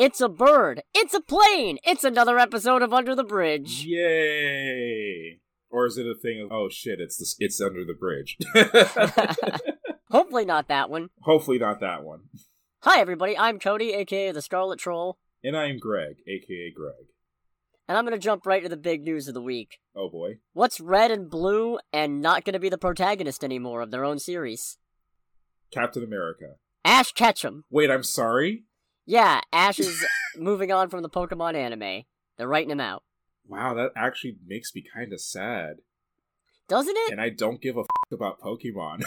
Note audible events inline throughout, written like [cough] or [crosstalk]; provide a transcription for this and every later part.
It's a bird. It's a plane. It's another episode of Under the Bridge. Yay! Or is it a thing of oh shit? It's the, it's under the bridge. [laughs] [laughs] Hopefully not that one. Hopefully not that one. Hi everybody, I'm Cody, aka the Scarlet Troll, And I am Greg, aka Greg. and I'm gonna jump right to the big news of the week. Oh boy. What's red and blue and not gonna be the protagonist anymore of their own series? Captain America. Ash Ketchum. Wait, I'm sorry. Yeah, Ash [laughs] is moving on from the Pokemon anime. They're writing him out. Wow, that actually makes me kind of sad. Doesn't it? And I don't give a f- about Pokemon.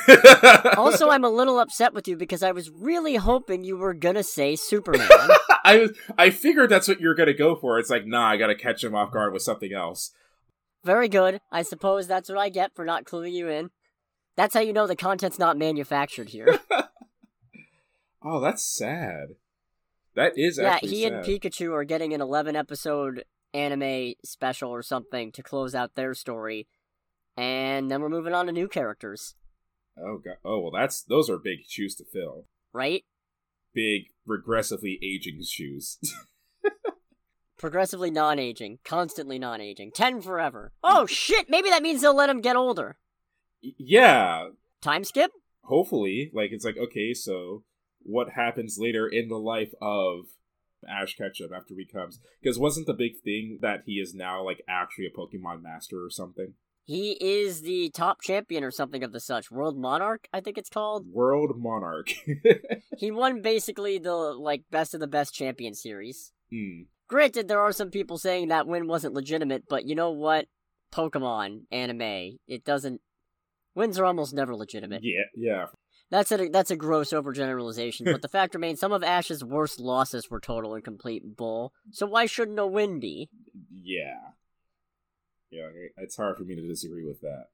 [laughs] also, I'm a little upset with you because I was really hoping you were gonna say Superman. [laughs] I was I figured that's what you're gonna go for. It's like, nah, I gotta catch him off guard with something else. Very good. I suppose that's what I get for not cluing you in. That's how you know the content's not manufactured here. Oh, that's sad. That is yeah, he sad. and Pikachu are getting an 11 episode anime special or something to close out their story. And then we're moving on to new characters, Oh god. Oh well, that's those are big shoes to fill. right? Big, regressively aging shoes. [laughs] Progressively non aging, constantly non aging. 10 forever. Oh shit, maybe that means they'll let him get older. Yeah, Time skip? hopefully. Like it's like okay, so what happens later in the life of Ash Ketchum after he becomes? Because wasn't the big thing that he is now like actually a Pokemon master or something? He is the top champion or something of the such. World Monarch, I think it's called. World Monarch. [laughs] He won basically the like best of the best champion series. Hmm. Granted, there are some people saying that win wasn't legitimate, but you know what? Pokemon anime, it doesn't. Wins are almost never legitimate. Yeah, yeah. That's a that's a gross overgeneralization, but [laughs] the fact remains some of Ash's worst losses were total and complete bull. So why shouldn't a win be? Yeah. Yeah, it's hard for me to disagree with that.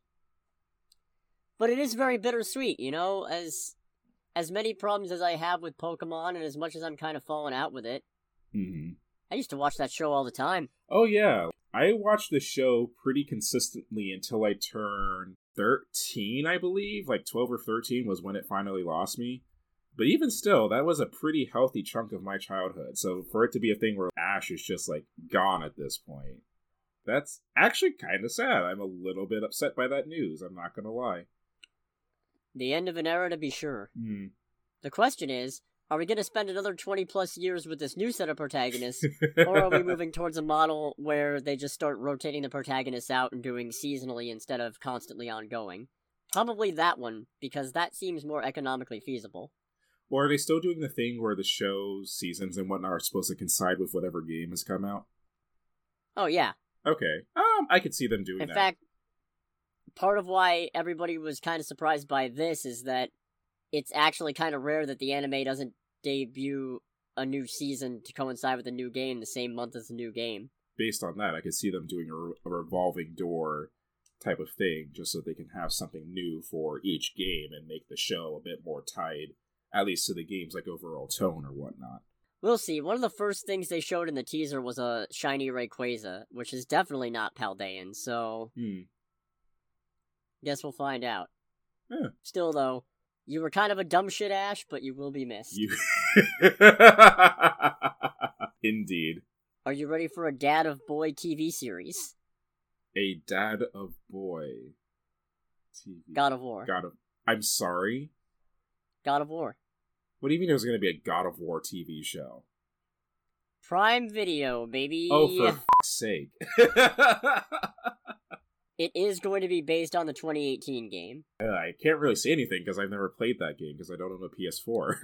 But it is very bittersweet, you know, as as many problems as I have with Pokemon and as much as I'm kind of falling out with it. Mm-hmm. I used to watch that show all the time. Oh yeah, I watched the show pretty consistently until I turned thirteen, I believe. Like twelve or thirteen was when it finally lost me. But even still, that was a pretty healthy chunk of my childhood. So for it to be a thing where Ash is just like gone at this point, that's actually kind of sad. I'm a little bit upset by that news. I'm not gonna lie. The end of an era to be sure. Hmm. The question is, are we going to spend another 20 plus years with this new set of protagonists, [laughs] or are we moving towards a model where they just start rotating the protagonists out and doing seasonally instead of constantly ongoing? Probably that one, because that seems more economically feasible. Or are they still doing the thing where the show seasons and whatnot are supposed to coincide with whatever game has come out? Oh, yeah. Okay. Um, I could see them doing that. In fact, part of why everybody was kind of surprised by this is that it's actually kind of rare that the anime doesn't debut a new season to coincide with a new game the same month as the new game. based on that, I could see them doing a, re- a revolving door type of thing, just so they can have something new for each game and make the show a bit more tied, at least to the game's like overall tone or whatnot. We'll see. One of the first things they showed in the teaser was a shiny Rayquaza, which is definitely not Paldean, so Hmm. guess we'll find out. Yeah. Still, though, you were kind of a dumb shit, Ash, but you will be missed. You. [laughs] Indeed, Are you ready for a Dad of Boy TV series? a dad of boy. TV. God of War. God of. I'm sorry. God of War. What do you mean there's going to be a God of War TV show? Prime Video, baby. Oh, for f- sake! [laughs] It is going to be based on the 2018 game. Uh, I can't really say anything because I've never played that game because I don't own a PS4.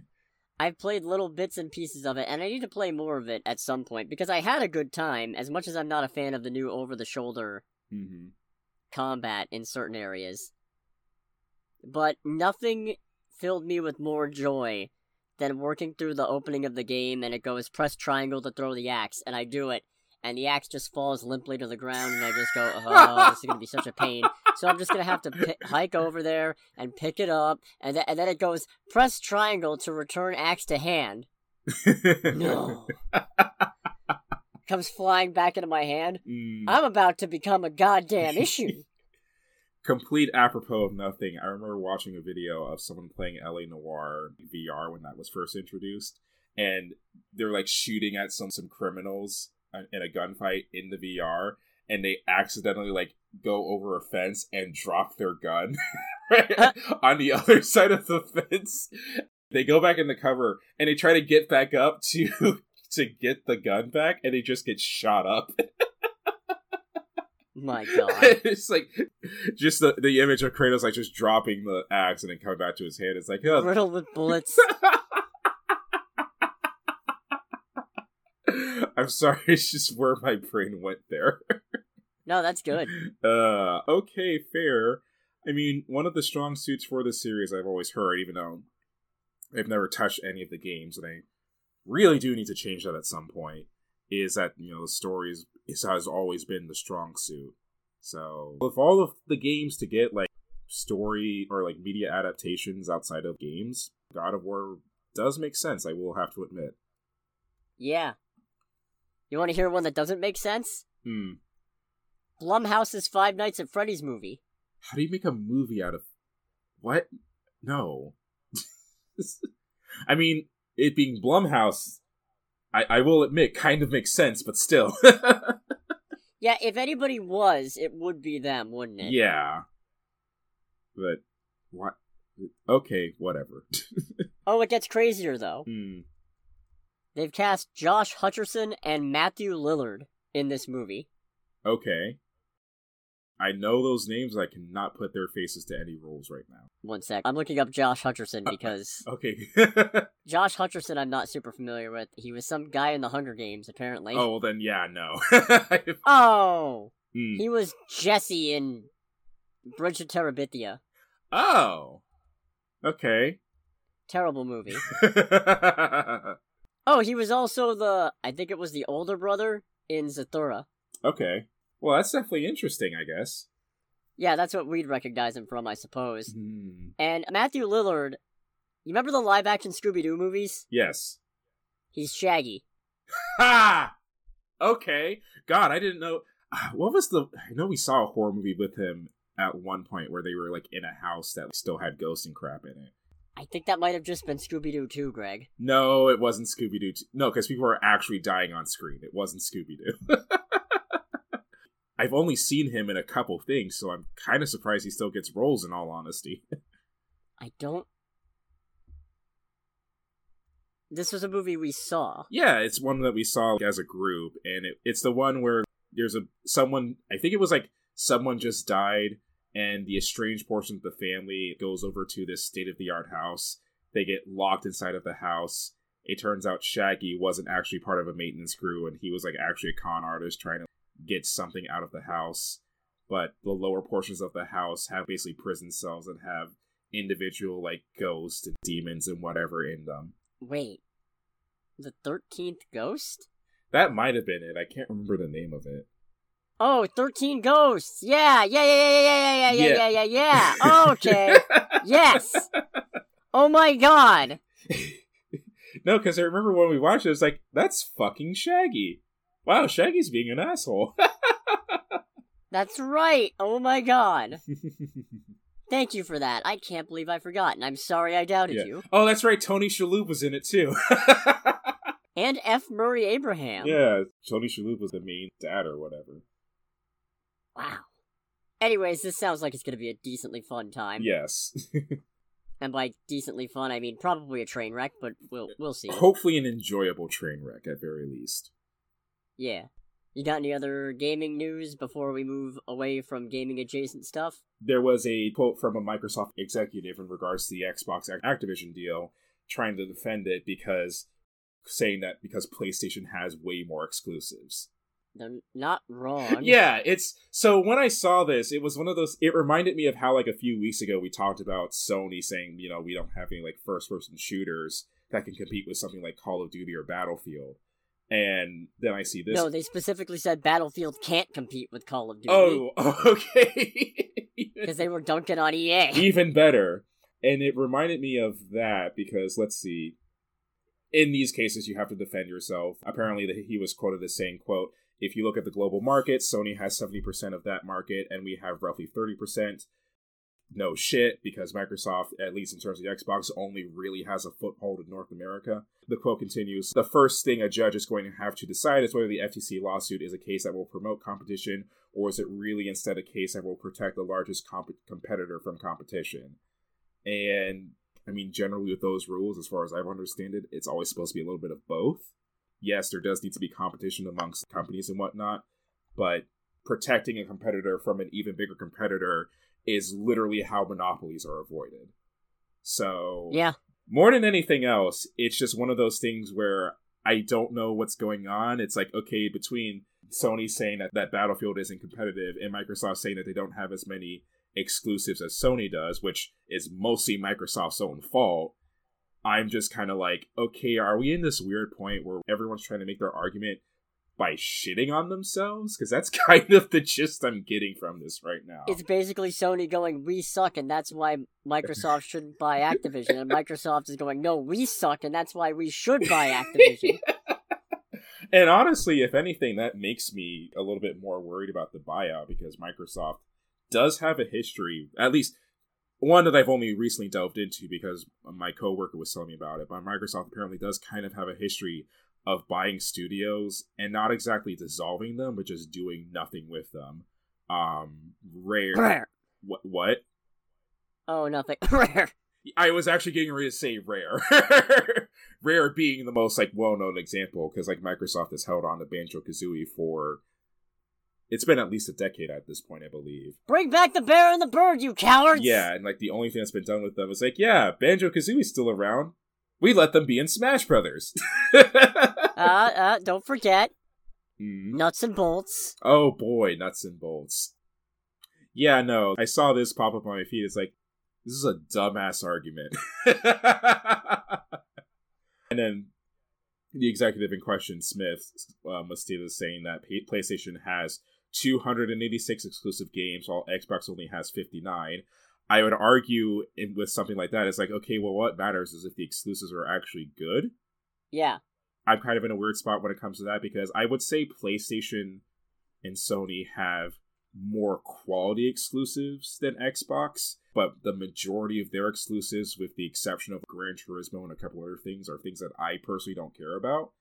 [laughs] I've played little bits and pieces of it, and I need to play more of it at some point because I had a good time, as much as I'm not a fan of the new over the shoulder hmm combat in certain areas. But nothing filled me with more joy than working through the opening of the game and it goes press triangle to throw the axe, and I do it, and the axe just falls limply to the ground, and I just go, [laughs] oh, this is gonna be such a pain. So I'm just gonna have to pi- hike over there and pick it up, and, th- and then it goes press triangle to return axe to hand. No. [laughs] Comes flying back into my hand. Mm, I'm about to become a goddamn issue. [laughs] complete apropos of nothing. I remember watching a video of someone playing LA Noire VR when that was first introduced, and they're like shooting at some some criminals in a gunfight in the VR, and they accidentally like go over a fence and drop their gun [laughs] on the other side of the fence. They go back in the cover and they try to get back up to [laughs] to get the gun back, and they just get shot up. [laughs] My God. it's like just the, the image of Kratos like just dropping the axe and then coming back to his hand. It's like, oh. Riddled with bullets. [laughs] I'm sorry, [laughs] it's just where my brain went there. [laughs] no, that's good. Uh, okay, fair. I mean, one of the strong suits for this series I've always heard, even though I've never touched any of the games, and I really do need to change that at some point, is that, you know, the stories has always been the strong suit. So, with all of the games to get, like, story or, like, media adaptations outside of games, God of War does make sense, I will have to admit. Yeah. You want to hear one that doesn't make sense? Hmm. Blumhouse's Five Nights at Freddy's movie. How do you make a movie out of what? No. [laughs] I mean, it being Blumhouse, I, I will admit, kind of makes sense, but still. [laughs] yeah, if anybody was, it would be them, wouldn't it? Yeah. But what? Okay, whatever. [laughs] oh, it gets crazier though. Hmm. They've cast Josh Hutcherson and Matthew Lillard in this movie. Okay. I know those names. I cannot put their faces to any roles right now. One sec. I'm looking up Josh Hutcherson because. Uh, [laughs] okay. [laughs] Josh Hutcherson, I'm not super familiar with. He was some guy in the Hunger Games, apparently. Oh, well, then, yeah, no. [laughs] oh! Mm. He was Jesse in Bridge to Terabithia. Oh! Okay. Terrible movie. Oh, he was also the. I think it was the older brother in Zathura. Okay. Well, that's definitely interesting, I guess. Yeah, that's what we'd recognize him from, I suppose. Mm. And Matthew Lillard, you remember the live action Scooby Doo movies? Yes. He's Shaggy. Ha! Okay. God, I didn't know. What was the. I know we saw a horror movie with him at one point where they were like in a house that still had ghosts and crap in it. I think that might have just been Scooby Doo too, Greg. No, it wasn't Scooby Doo. T- no, because people were actually dying on screen. It wasn't Scooby Doo. [laughs] I've only seen him in a couple things, so I'm kind of surprised he still gets roles. In all honesty, [laughs] I don't. This was a movie we saw. Yeah, it's one that we saw as a group, and it, it's the one where there's a someone. I think it was like someone just died, and the estranged portion of the family goes over to this state of the art house. They get locked inside of the house. It turns out Shaggy wasn't actually part of a maintenance crew, and he was like actually a con artist trying to get something out of the house. But the lower portions of the house have basically prison cells that have individual like ghosts and demons and whatever in them. Wait, the thirteenth ghost? That might have been it. I can't remember the name of it. Oh, 13 ghosts. Yeah, yeah, yeah, yeah, yeah, yeah, yeah, yeah, yeah, yeah, yeah. [laughs] Oh, okay. yes. Oh my god. [laughs] no, because I remember when we watched it, it's like, that's fucking Shaggy. Wow, Shaggy's being an asshole. [laughs] That's right. Oh my god. Thank you for that. I can't believe I forgot, and I'm sorry I doubted yeah. you. Oh, that's right. Tony Shalhoub was in it too. and F. Murray Abraham. Yeah, Tony Shalhoub was the main dad or whatever. Wow. Anyways, this sounds like it's going to be a decently fun time. Yes. [laughs] and by decently fun, I mean probably a train wreck, but we'll we'll see. Hopefully, an enjoyable train wreck at very least. Yeah. You got any other gaming news before we move away from gaming adjacent stuff? There was a quote from a Microsoft executive in regards to the Xbox Activision deal, trying to defend it because saying that because PlayStation has way more exclusives. They're not wrong. yeah, it's so when I saw this, it was one of those it reminded me of how like a few weeks ago we talked about Sony saying, you know, we don't have any like first person shooters that can compete with something like Call of Duty or Battlefield and then I see this. No, they specifically said Battlefield can't compete with Call of Duty. Oh, [laughs] okay. Because they were dunking on EA. Even better. And it reminded me of that because, let's see, in these cases, you have to defend yourself. Apparently, he was quoted as saying, quote, if you look at the global market, Sony has 70% of that market, and we have roughly 30%. no shit because Microsoft, at least in terms of the Xbox, only really has a foothold in North America. The quote continues The first thing a judge is going to have to decide is whether the FTC lawsuit is a case that will promote competition or is it really instead a case that will protect the largest comp- competitor from competition. And I mean, generally with those rules, as far as I've understand it, it's always supposed to be a little bit of both. Yes, there does need to be competition amongst companies and whatnot, but protecting a competitor from an even bigger competitor is literally how monopolies are avoided. So, Yeah. more than anything else, it's just one of those things where I don't know what's going on. It's like, okay, between Sony saying that, that Battlefield isn't competitive and Microsoft saying that they don't have as many exclusives as Sony does, which is mostly Microsoft's own fault. I'm just kind of like, okay, are we in this weird point where everyone's trying to make their argument by shitting on themselves? Because that's [laughs] kind of the gist I'm getting from this right now. It's basically Sony going, we suck, and that's why Microsoft [laughs] shouldn't buy Activision. And Microsoft is going, no, we suck, and that's why we should buy Activision. [laughs] and honestly, if anything, that makes me a little bit more worried about the buyout because Microsoft does have a history, at least one that I've only recently delved into because my coworker was telling me about it. But Microsoft apparently does kind of have a history of buying studios and not exactly dissolving them, but just doing nothing with them. Um, rare. Rare. What? What? Oh, nothing. [laughs] Rare. I was actually getting ready to say Rare. [laughs] Rare being the most like well-known example because like Microsoft has held on to Banjo Kazooie for it's been at least a decade at this point, I believe. Bring back the bear and the bird, you cowards! Yeah, and like the only thing that's been done with them is like, yeah, Banjo Kazooie's still around. We let them be in Smash Brothers. [laughs] Uh, uh, don't forget, Mm. nuts and bolts. Oh boy, nuts and bolts. Yeah, no, I saw this pop up on my feed. It's like, this is a dumbass argument. [laughs] and then the executive in question, Smith, um, was stated saying that PlayStation has 286 exclusive games, while Xbox only has 59. I would argue in, with something like that, it's like, okay, well, what matters is if the exclusives are actually good. Yeah. I'm kind of in a weird spot when it comes to that because I would say PlayStation and Sony have more quality exclusives than Xbox, but the majority of their exclusives, with the exception of Gran Turismo and a couple other things, are things that I personally don't care about.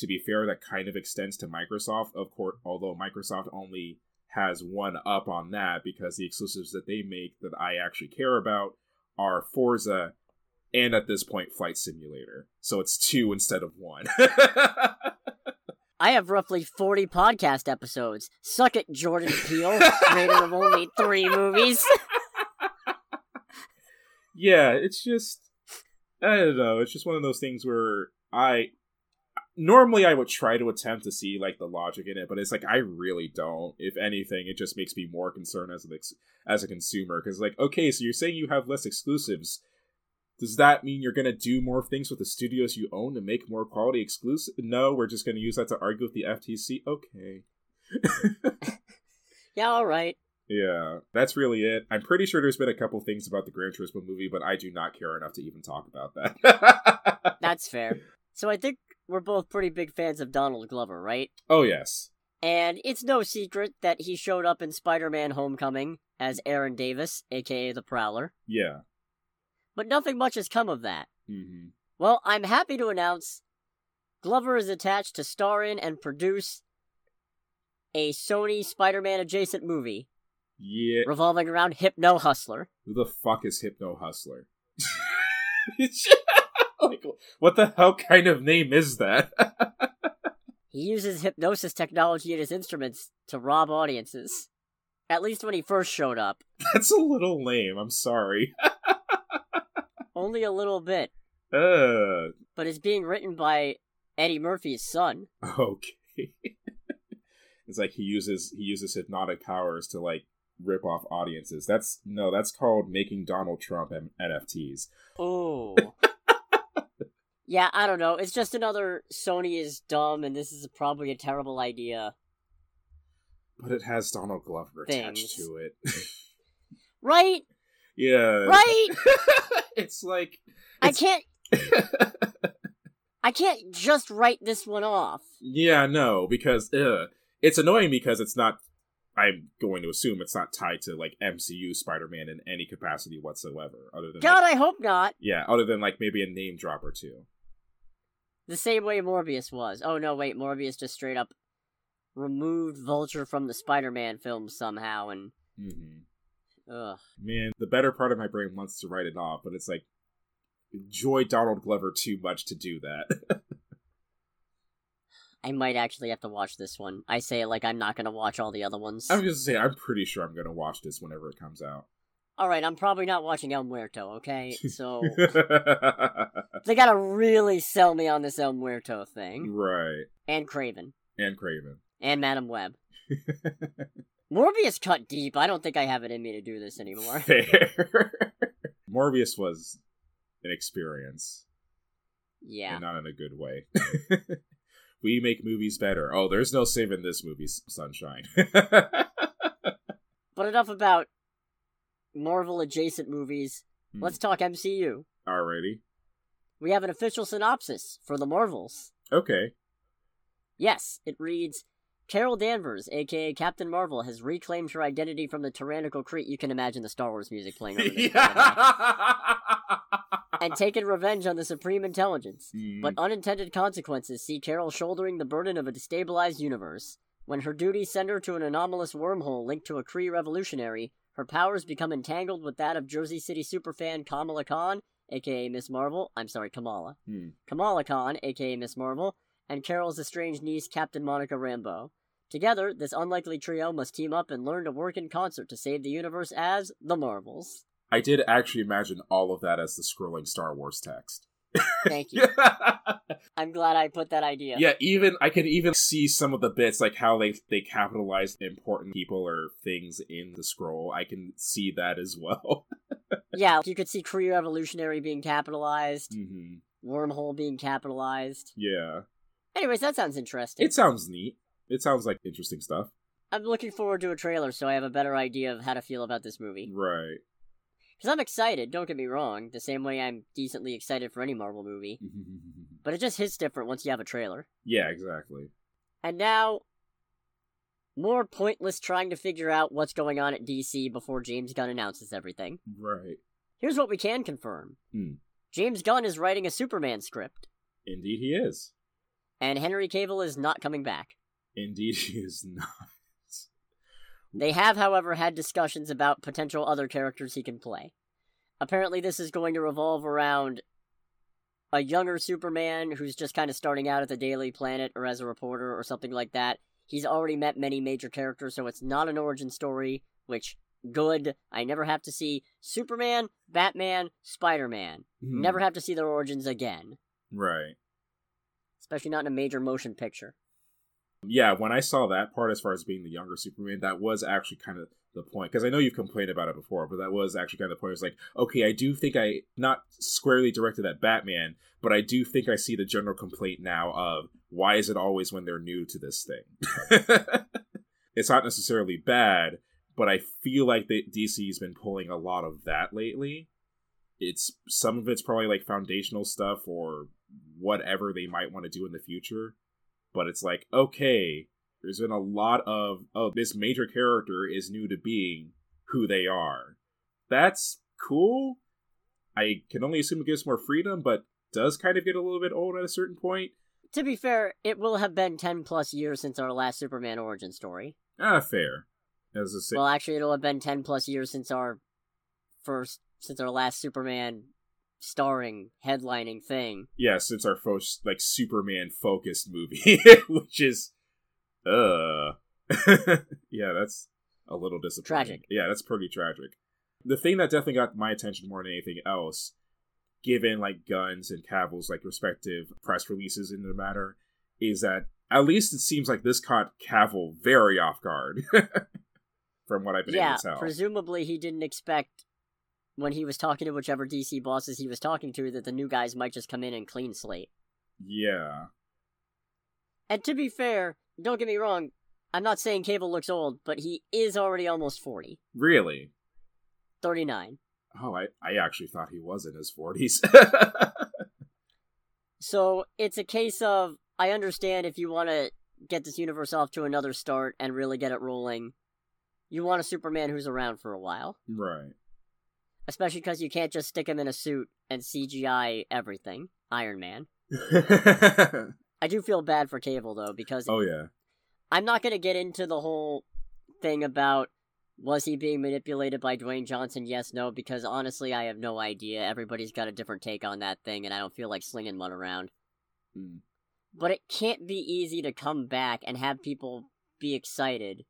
To be fair, that kind of extends to Microsoft, of course, although Microsoft only has one up on that because the exclusives that they make that I actually care about are Forza and at this point Flight Simulator. So it's two instead of one. [laughs] I have roughly 40 podcast episodes. Suck it, Jordan Peele, [laughs] creator of only three movies. yeah, it's just I don't know. It's just one of those things where I normally I would try to attempt to see like the logic in it, but it's like I really don't. If anything, it just makes me more concerned as an ex- as a consumer because like okay, so you're saying you have less exclusives. Does that mean you're gonna do more things with the studios you own to make more quality exclusive? No, we're just gonna use that to argue with the FTC. Okay. [laughs] Yeah, alright. Yeah, that's really it. I'm pretty sure there's been a couple things about the Gran Turismo movie, but I do not care enough to even talk about that. [laughs] That's fair. So I think we're both pretty big fans of Donald Glover, right? oh yes. And it's no secret that he showed up in Spider Man Homecoming as Aaron Davis, aka the Prowler. Yeah. But nothing much has come of that. hmm Well, I'm happy to announce Glover is attached to star in and produce a Sony Spider Man adjacent movie Yeah. revolving around Hypno Hustler. Who the fuck is Hypno Hustler? [laughs] [laughs] [laughs] like, what the hell kind of name is that? [laughs] He uses hypnosis technology in his instruments to rob audiences. At least when he first showed up. That's a little lame. I'm sorry. [laughs] Only a little bit. Uh, But it's being written by Eddie Murphy's son. okay. it's like he uses he uses hypnotic powers to like rip off audiences. That's no, that's called making Donald Trump M- NFTs. Oh. Yeah, I don't know. It's just another Sony is dumb and this is probably a terrible idea. But it has Donald Glover attached to it. [laughs] Right? yeah. Right? [laughs] it's like I can't [laughs] I can't just write this one off. Yeah, no, because ugh, it's annoying because it's not I'm going to assume it's not tied to like MCU Spider-Man in any capacity whatsoever, other than God, like, I hope not. yeah, other than like maybe a name drop or two. The same way Morbius was. Oh no, wait, Morbius just straight up removed Vulture from the Spider-Man films somehow, and hmm ugh. Man, the better part of my brain wants to write it off, but it's like enjoy Donald Glover too much to do that. [laughs] I might actually have to watch this one. I say it like I'm not gonna watch all the other ones. I'm just saying, I'm pretty sure I'm gonna watch this whenever it comes out. All right, I'm probably not watching El Muerto. Okay, so [laughs] they gotta really sell me on this El Muerto thing, right. and Kraven, And Kraven. and Madame Web. [laughs] Morbius cut deep. I don't think I have it in me to do this anymore. [laughs] Fair. Morbius was an experience, Yeah. and not in a good way. we make movies better. Oh, there's no saving this movie, Sunshine. But enough about Marvel adjacent movies. Hmm. Let's talk MCU. Alrighty. We have an official synopsis for the Marvels. Okay. Yes, it reads Carol Danvers, aka Captain Marvel, has reclaimed her identity from the tyrannical Kree. You can imagine the Star Wars music playing over this. and taken revenge on the Supreme Intelligence. Mm, But unintended consequences see Carol shouldering the burden of a destabilized universe. When her duties send her to an anomalous wormhole linked to a Kree revolutionary, her powers become entangled with that of Jersey City superfan Kamala Khan, aka Miss Marvel. I'm sorry, Kamala. hmm. Kamala Khan, aka Miss Marvel, and Carol's estranged niece, Captain Monica Rambeau. Together, this unlikely trio must team up and learn to work in concert to save the universe as the Marvels. I did actually imagine all of that as the scrolling Star Wars text. Thank [laughs] you. I'm glad I put that idea. yeah, even I could even see some of the bits like how they they capitalize important people or things in the scroll. I can see that as well. [laughs] Yeah, you could see Kree Revolutionary being capitalized, hmm Wormhole being capitalized. Yeah, Anyways, that sounds interesting. it sounds neat. It sounds like interesting stuff. I'm looking forward to a trailer so I have a better idea of how to feel about this movie. Right. Because I'm excited, don't get me wrong, the same way I'm decently excited for any Marvel movie. [laughs] But it just hits different once you have a trailer. yeah, exactly. And now, more pointless trying to figure out what's going on at DC before James Gunn announces everything. Right. Here's what we can confirm Hmm. James Gunn is writing a Superman script, Indeed, he is. and Henry Cavill is not coming back. Indeed, he is not. They have, however, had discussions about potential other characters he can play. Apparently, this is going to revolve around a younger Superman who's just kind of starting out at the Daily Planet or as a reporter or something like that. He's already met many major characters, so it's not an origin story, which, good. I never have to see Superman, Batman, Spider Man. Hmm. Never have to see their origins again, Right. especially not in a major motion picture. Yeah, when I saw that part as far as being the younger Superman, that was actually kind of the point. Because I know you've complained about it before, but that was actually kind of the point. It's like, okay, I do think I, not squarely directed at Batman, but I do think I see the general complaint now of why is it always when they're new to this thing? [laughs] it's not necessarily bad, but I feel like the DC's been pulling a lot of that lately. It's some of it's probably like foundational stuff or whatever they might want to do in the future but it's like okay there's been a lot of oh this major character is new to being who they are. That's cool. I can only assume it gives more freedom but does kind of get a little bit old at a certain point. To be fair, it will have been 10 plus years since our last Superman origin story. ah fair. As a Well, actually, it'll have been 10 plus years since our first, since our last Superman starring, headlining thing. yeah since our first like superman focused movie [laughs] which is uh [laughs] yeah that's a little disappointing Tragic. yeah that's pretty tragic the thing that definitely got my attention more than anything else given like Gunn's and cavill's like respective press releases in the matter is that at least it seems like this caught cavill very off guard [laughs] from what i've been yeah, able to tell presumably he didn't expect when he was talking to whichever DC bosses he was talking to that the new guys might just come in and clean slate. yeah And to be fair, don't get me wrong, I'm not saying Cavill looks old, but he is already almost 40. really 39. oh i, I actually thought he was in his 40s [laughs] So it's a case of I understand if you want to get this universe off to another start and really get it rolling, you want a Superman who's around for a while, Right. Especially because you can't just stick him in a suit and CGI everything. Iron Man. [laughs] I do feel bad for Cavill though because oh yeah. I'm not going to get into the whole thing about was he being manipulated by Dwayne Johnson? Yes, no, because honestly, I have no idea. Everybody's got a different take on that thing, and I don't feel like slinging one around. Mm. But it can't be easy to come back and have people be excited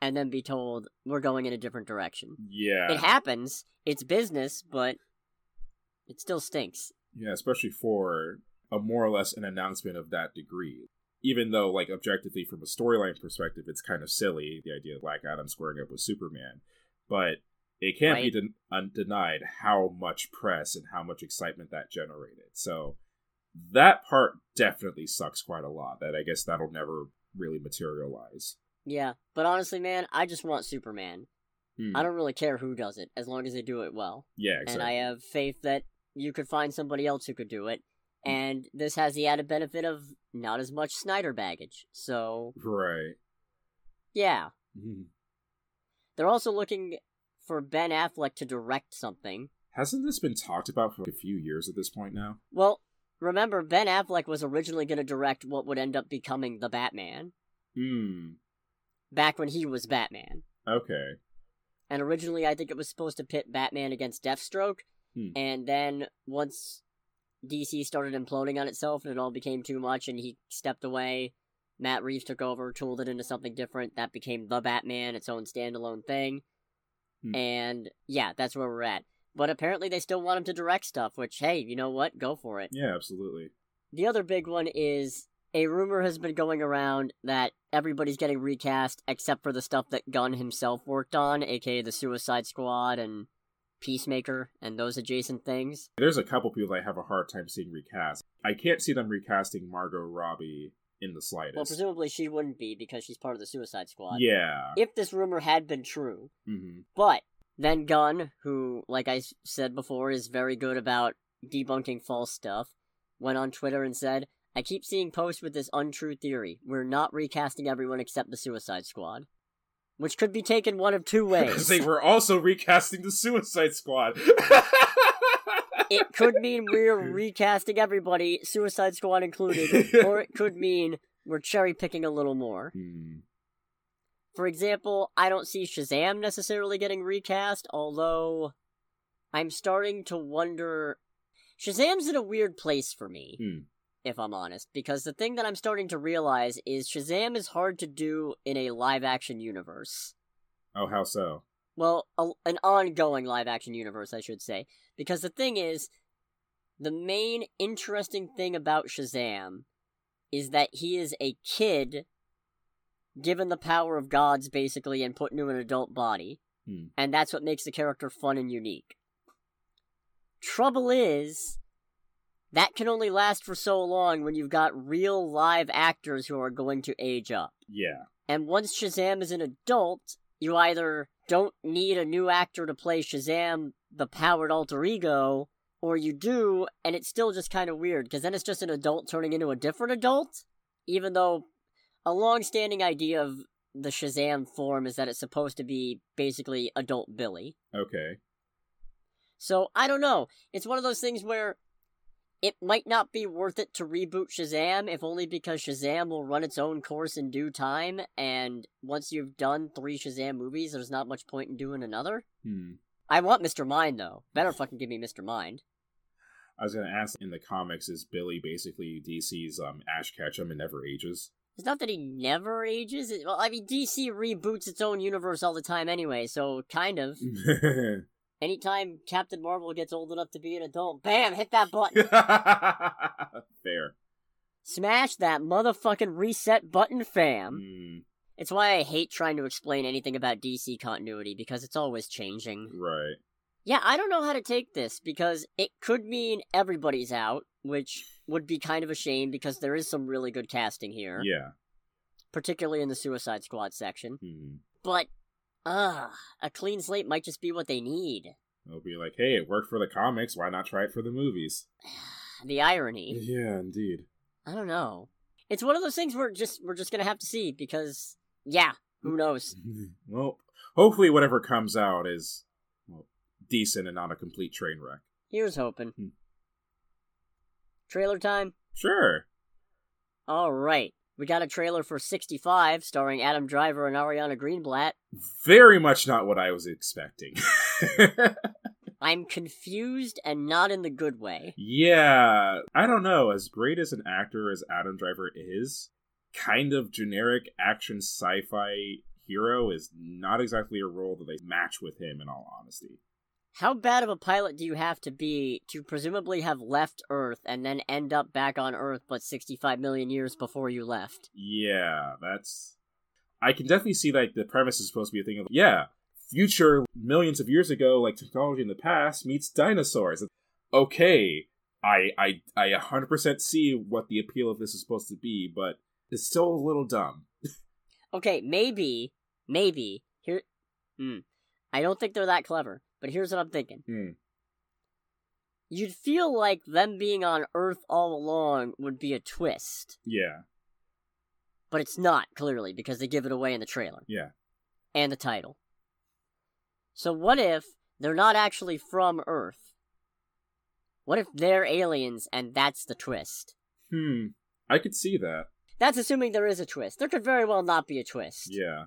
and then be told we're going in a different direction. Yeah. It happens, it's business, but it still stinks. Yeah, especially for a more or less an announcement of that degree. Even though, like, objectively, from a storyline perspective, it's kind of silly, the idea of Black Adam squaring up with Superman. But it can't be Right. den- undenied how much press and how much excitement that generated. So that part definitely sucks quite a lot. That I guess that'll never really materialize. Yeah, but honestly, man, I just want Superman. Hmm. I don't really care who does it, as long as they do it well. Yeah, exactly. and. I have faith that you could find somebody else who could do it. And this has the added benefit of not as much Snyder baggage. So, Right. yeah. Mhm. They're also looking for Ben Affleck to direct something. Hasn't this been talked about for a few years at this point now? Well, remember, Ben Affleck was originally going to direct what would end up becoming The Batman, Hmm. Back when he was Batman. Okay. And originally, I think it was supposed to pit Batman against Deathstroke. Hmm. And then, once DC started imploding on itself and it all became too much and he stepped away, Matt Reeves took over, tooled it into something different. That became The Batman, its own standalone thing. Hmm. And yeah, that's where we're at. But apparently, they still want him to direct stuff, which, hey, you know what? Go for it. Yeah, absolutely. The other big one is a rumor has been going around that everybody's getting recast except for the stuff that Gunn himself worked on, aka the Suicide Squad and Peacemaker and those adjacent things. There's a couple people I have a hard time seeing recast. I can't see them recasting Margot Robbie in the slightest. Well, presumably she wouldn't be because she's part of the Suicide Squad. yeah. If this rumor had been true, hmm but then Gunn, who, like I said before, is very good about debunking false stuff, went on Twitter and said, I keep seeing posts with this untrue theory. We're not recasting everyone except the Suicide Squad. Which could be taken one of two [laughs] ways. they were also recasting the Suicide Squad. [laughs] it could mean we're [laughs] recasting everybody, Suicide Squad included, or it could mean we're cherry picking a little more. Hmm. For example, I don't see Shazam necessarily getting recast, although I'm starting to wonder. Shazam's in a weird place for me, Hmm. If I'm honest, because the thing that I'm starting to realize is Shazam is hard to do in a live action universe. Oh, how so? Well, a, an ongoing live action universe, I should say. Because the thing is, the main interesting thing about Shazam is that he is a kid given the power of gods, basically, and put into an adult body. Hmm. And that's what makes the character fun and unique. Trouble is, that can only last for so long when you've got real live actors who are going to age up. Yeah. And once Shazam is an adult, you either don't need a new actor to play Shazam, the powered alter ego, or you do, and it's still just kind of weird, because then it's just an adult turning into a different adult? Even though a long standing idea of the Shazam form is that it's supposed to be basically adult Billy. Okay. So I don't know. It's one of those things where it might not be worth it to reboot Shazam, if only because Shazam will run its own course in due time, and once you've done three Shazam movies, there's not much point in doing another. Hmm. I want Mr. Mind, though. Better fucking give me Mr. Mind. I was gonna ask. In the comics, is Billy basically DC's um Ash Ketchum and never ages? It's not that he never ages. It, well, I mean, DC reboots its own universe all the time anyway, so kind of. [laughs] Anytime Captain Marvel gets old enough to be an adult, bam, hit that button. [laughs] Fair. Smash that motherfucking reset button, fam. Hmm. It's why I hate trying to explain anything about DC continuity because it's always changing. Right. Yeah, I don't know how to take this because it could mean everybody's out, which would be kind of a shame because there is some really good casting here, Yeah. particularly in the Suicide Squad section. Hmm. But, ah, a clean slate might just be what they need. They'll be like, hey, it worked for the comics. Why not try it for the movies? [sighs] The irony. Yeah, indeed. I don't know. It's one of those things we're just we're just gonna have to see because yeah, Who knows? [laughs] well, hopefully, whatever comes out is well, decent and not a complete train wreck. Here's hoping. Hmm. Trailer time? Sure. All right. We got a trailer for 65 starring Adam Driver and Ariana Greenblatt. Very much not what I was expecting. [laughs] I'm confused and not in the good way. yeah, I don't know. As great as an actor as Adam Driver is, kind of generic action sci fi hero is not exactly a role that they match with him, in all honesty. How bad of a pilot do you have to be to presumably have left Earth and then end up back on Earth but 65 million years before you left? Yeah, that's. I can definitely see like the premise is supposed to be a thing of yeah, future millions of years ago, like technology in the past meets dinosaurs. Okay, I I I 100% see what the appeal of this is supposed to be, but it's still a little dumb. Okay, maybe, maybe here. Hmm. I don't think they're that clever, but here's what I'm thinking. Hmm. You'd feel like them being on Earth all along would be a twist, Yeah, but it's not clearly because they give it away in the trailer yeah. and the title. So what if they're not actually from Earth? What if they're aliens and that's the twist? Hmm. I could see that. That's assuming there is a twist. There could very well not be a twist. Yeah.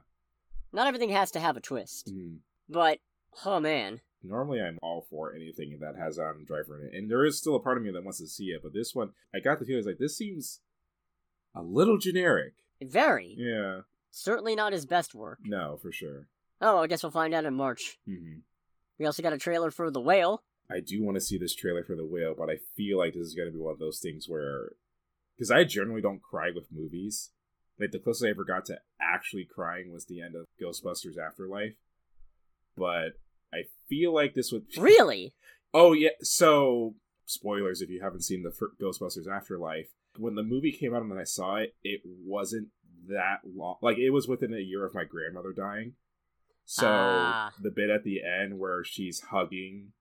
Not everything has to have a twist. Hmm. But, oh man. Normally, I'm all for anything that has Adam Driver in it, and there is still a part of me that wants to see it. But this one, I got the feeling like this seems a little generic. Very. Yeah. Certainly not his best work. No, for sure. Oh, I guess we'll find out in March. hmm We also got a trailer for The Whale. I do want to see this trailer for the whale, but I feel like this is going to be one of those things where, because I generally don't cry with movies. Like the closest I ever got to actually crying was the end of Ghostbusters Afterlife. But I feel like this would [laughs] Really? Oh yeah. So spoilers if you haven't seen the Ghostbusters Afterlife. When the movie came out and I saw it, it wasn't that long. Like it was within a year of my grandmother dying. So Ah. the bit at the end where she's hugging.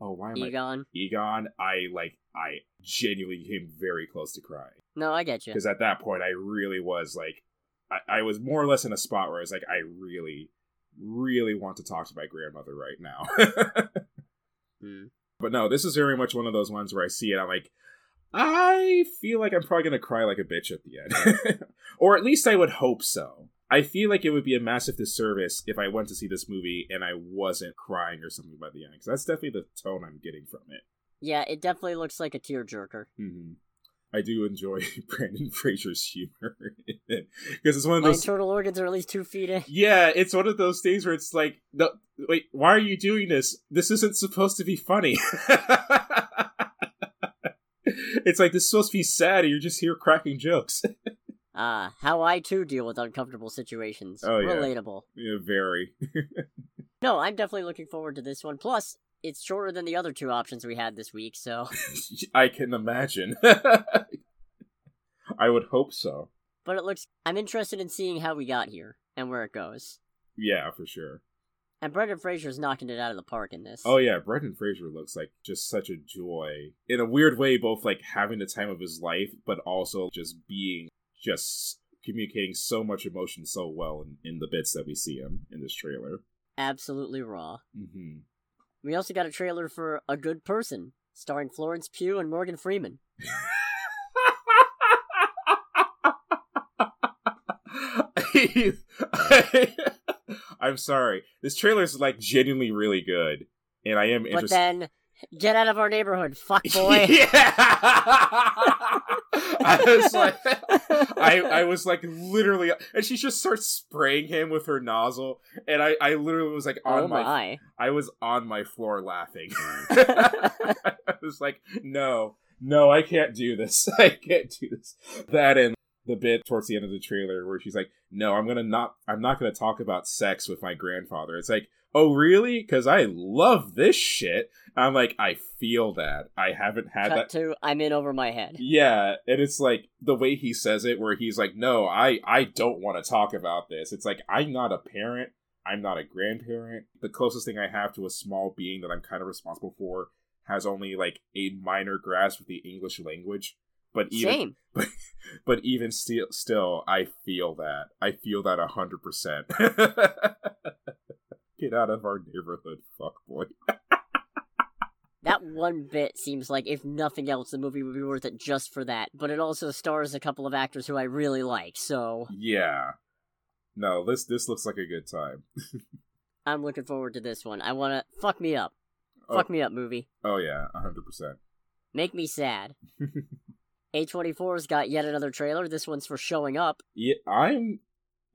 Oh, why am I Egon? Egon? I like. I genuinely came very close to crying No, I get you. because at that point I really was like, I, I was more or less in a spot where I was like, I really, really want to talk to my grandmother right now. [laughs] Hmm. But no, this is very much one of those ones where I see it, I'm like, I feel like I'm probably gonna cry like a bitch at the end, [laughs] or at least I would hope so. I feel like it would be a massive disservice if I went to see this movie and I wasn't crying or something by the end, because that's definitely the tone I'm getting from it. Yeah, it definitely looks like a tearjerker. hmm I do enjoy [laughs] Brendan Fraser's humor [laughs] because it's one of My those. internal organs are at least two feet in. Yeah, it's one of those things where it's like, no, wait, why are you doing this? This isn't supposed to be funny. [laughs] it's like this is supposed to be sad, and you're just here cracking jokes. Ah, how I too deal with uncomfortable situations. Oh, yeah. Relatable. yeah, very. No, I'm definitely looking forward to this one. Plus, it's shorter than the other two options we had this week, so. [laughs] I can imagine. [laughs] I would hope so. But it looks. I'm interested in seeing how we got here and where it goes. Yeah, for sure. And Brendan Fraser's knocking it out of the park in this. Oh yeah, Brendan Fraser looks like just such a joy. In a weird way, both like having the time of his life, but also just being just communicating so much emotion so well in, in the bits that we see him in this trailer. Absolutely raw. hmm We also got a trailer for A Good Person, starring Florence Pugh and Morgan Freeman. [laughs] I'm sorry. This trailer is like genuinely really good, and I am But interested. then, get out of our neighborhood, fuck [laughs] boy. yeah. I was like, I I was like literally, and she just starts spraying him with her nozzle, and I I literally was like on oh my, my. I was on my floor laughing. [laughs] [laughs] I was like, no, no, I can't do this. I can't do this. That and the bit towards the end of the trailer where she's like, no, I'm gonna not, I'm not gonna talk about sex with my grandfather. It's like, oh really? Because I love this shit. I'm like, I feel that. I haven't had Cut that. to, I'm in over my head. Yeah, and it's like the way he says it, where he's like, "No, I, I don't want to talk about this." It's like I'm not a parent, I'm not a grandparent. The closest thing I have to a small being that I'm kind of responsible for has only like a minor grasp of the English language. But even Same. [laughs] but but even still still I feel that. I feel that a hundred percent. [laughs] Get out of our neighborhood, fuckboy. [laughs] That one bit seems like, if nothing else, the movie would be worth it just for that. But it also stars a couple of actors who I really like, so Yeah. No, this this looks like a good time. I'm looking forward to this one. I wanna fuck me up. Oh. Fuck me up, movie. Oh yeah, a hundred percent. Make me sad. A24's got yet another trailer. This one's for showing up. Yeah, I'm.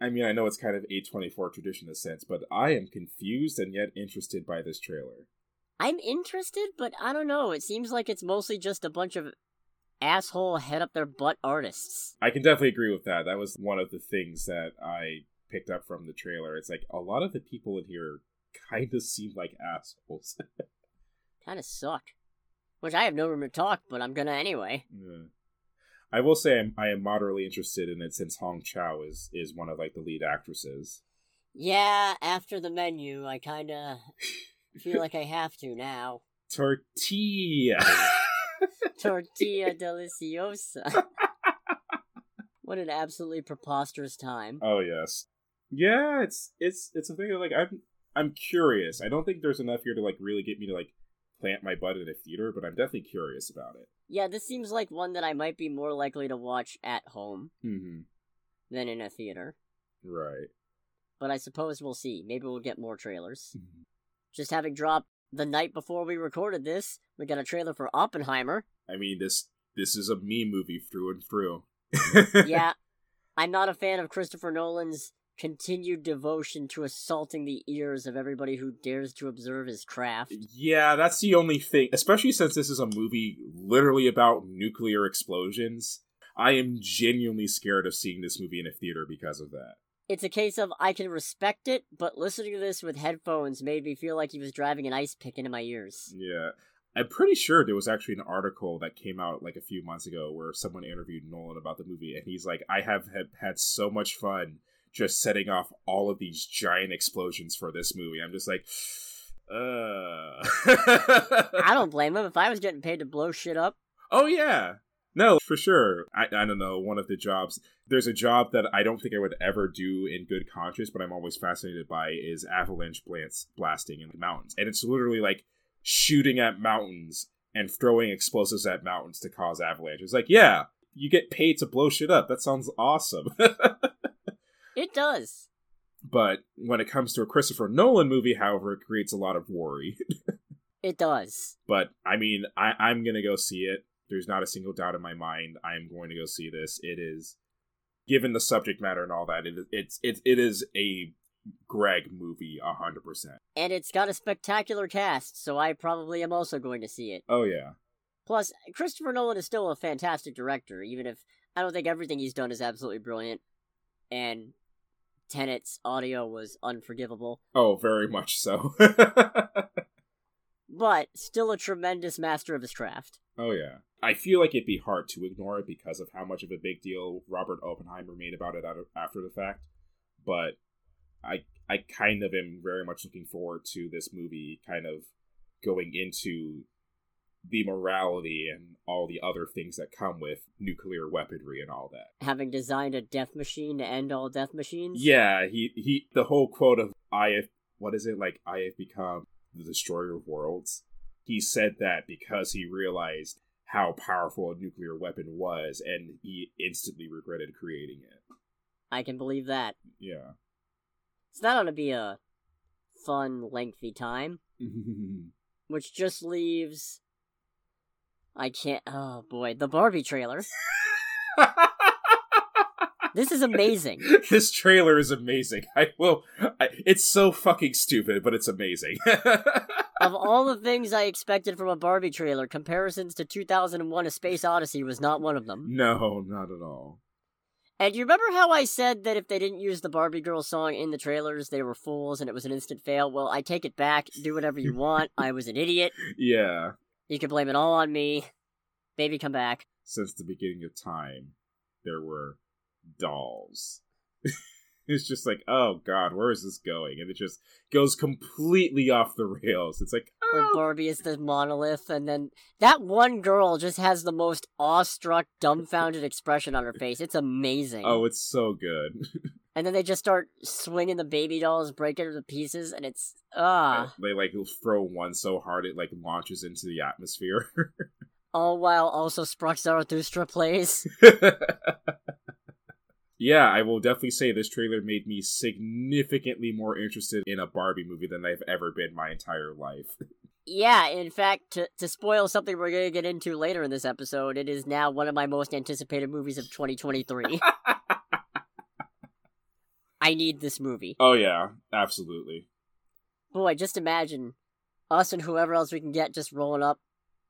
I mean, I know it's kind of a twenty four tradition in a sense, but I am confused and yet interested by this trailer. I'm interested, but I don't know. It seems like it's mostly just a bunch of asshole head up their butt artists. I can definitely agree with that. That was one of the things that I picked up from the trailer. It's like a lot of the people in here kind of seem like assholes. [laughs] Kind of suck. Which I have no room to talk, but I'm gonna anyway. Yeah. I will say I'm, I am moderately interested in it since Hong Chau is is one of like the lead actresses. Yeah, after the menu, I kinda feel like I have to now. Tortilla. [laughs] Tortilla [laughs] deliciosa. what an absolutely preposterous time. oh yes. Yeah, it's it's it's a thing of like I'm I'm curious. I don't think there's enough here to like really get me to like plant my butt in a theater, but I'm definitely curious about it. Yeah, this seems like one that I might be more likely to watch at home Mm-hmm. than in a theater. Right. But I suppose we'll see. Maybe we'll get more trailers. Just having dropped the night before we recorded this, we got a trailer for Oppenheimer. I mean this this is a me movie through and through. yeah, [laughs] I'm not a fan of Christopher Nolan's continued devotion to assaulting the ears of everybody who dares to observe his craft. Yeah, that's the only thing. Especially since this is a movie literally about nuclear explosions. I am genuinely scared of seeing this movie in a theater because of that. It's a case of I can respect it, but listening to this with headphones made me feel like he was driving an ice pick into my ears. Yeah. I'm pretty sure there was actually an article that came out like a few months ago where someone interviewed Nolan about the movie, and he's like, I have had, so much fun just setting off all of these giant explosions for this movie. I'm just like, uh. [laughs] I don't blame him. If I was getting paid to blow shit up, Oh yeah. No, for sure. I, I don't know. One of the jobs. There's a job that I don't think I would ever do in good conscience, but I'm always fascinated by is avalanche blast, blasting in the mountains, and it's literally like shooting at mountains and throwing explosives at mountains to cause avalanches. Like, yeah, you get paid to blow shit up. That sounds awesome. [laughs] it does. but when it comes to a Christopher Nolan movie, however, it creates a lot of worry. [laughs] It does. But I mean, I, I'm gonna go see it. There's not a single doubt in my mind. I am going to go see this. It is, given the subject matter and all that, it it's it, it is a Greg movie, a hundred percent. And it's got a spectacular cast, so I probably am also going to see it. Oh yeah, Plus, Christopher Nolan is still a fantastic director, even if I don't think everything he's done is absolutely brilliant. And Tenet's audio was unforgivable, oh very much so. [laughs] but still a tremendous master of his craft. oh yeah. I feel like it'd be hard to ignore it because of how much of a big deal Robert Oppenheimer made about it after the fact. But I I kind of am very much looking forward to this movie kind of going into the morality and all the other things that come with nuclear weaponry and all that. Having designed a death machine to end all death machines. Yeah, he he the whole quote of I have what is it like I have become the destroyer of worlds. He said that because he realized how powerful a nuclear weapon was and he instantly regretted creating it. I can believe that. Yeah. So that ought to be a fun, lengthy time. [laughs] Which just leaves. I can't. Oh boy, the Barbie trailer. [laughs] This is amazing. this trailer is amazing. I will. I, it's so fucking stupid, but it's amazing. [laughs] of all the things I expected from a Barbie trailer, comparisons to 2001 A Space Odyssey was not one of them. no, not at all. And you remember how I said that if they didn't use the Barbie Girl song in the trailers, they were fools and it was an instant fail? Well, I take it back. Do whatever you [laughs] want. I was an idiot. Yeah. You can blame it all on me. Baby, come back. Since the beginning of time, there were dolls. [laughs] it's just like, oh god, where is this going? And it just goes completely off the rails. It's like, where oh. Barbie is the monolith, and then that one girl just has the most awestruck, dumbfounded expression on her face. It's amazing. Oh, it's so good. [laughs] and then they just start swinging the baby dolls, breaking them to pieces, and it's ah. they like throw one so hard it like launches into the atmosphere. [laughs] All while also Sprach Zarathustra plays. [laughs] yeah, I will definitely say this trailer made me significantly more interested in a Barbie movie than I've ever been my entire life. [laughs] Yeah, in fact, to, to spoil something we're going to get into later in this episode, it is now one of my most anticipated movies of 2023. I need this movie. Oh, yeah, absolutely. Boy, just imagine us and whoever else we can get just rolling up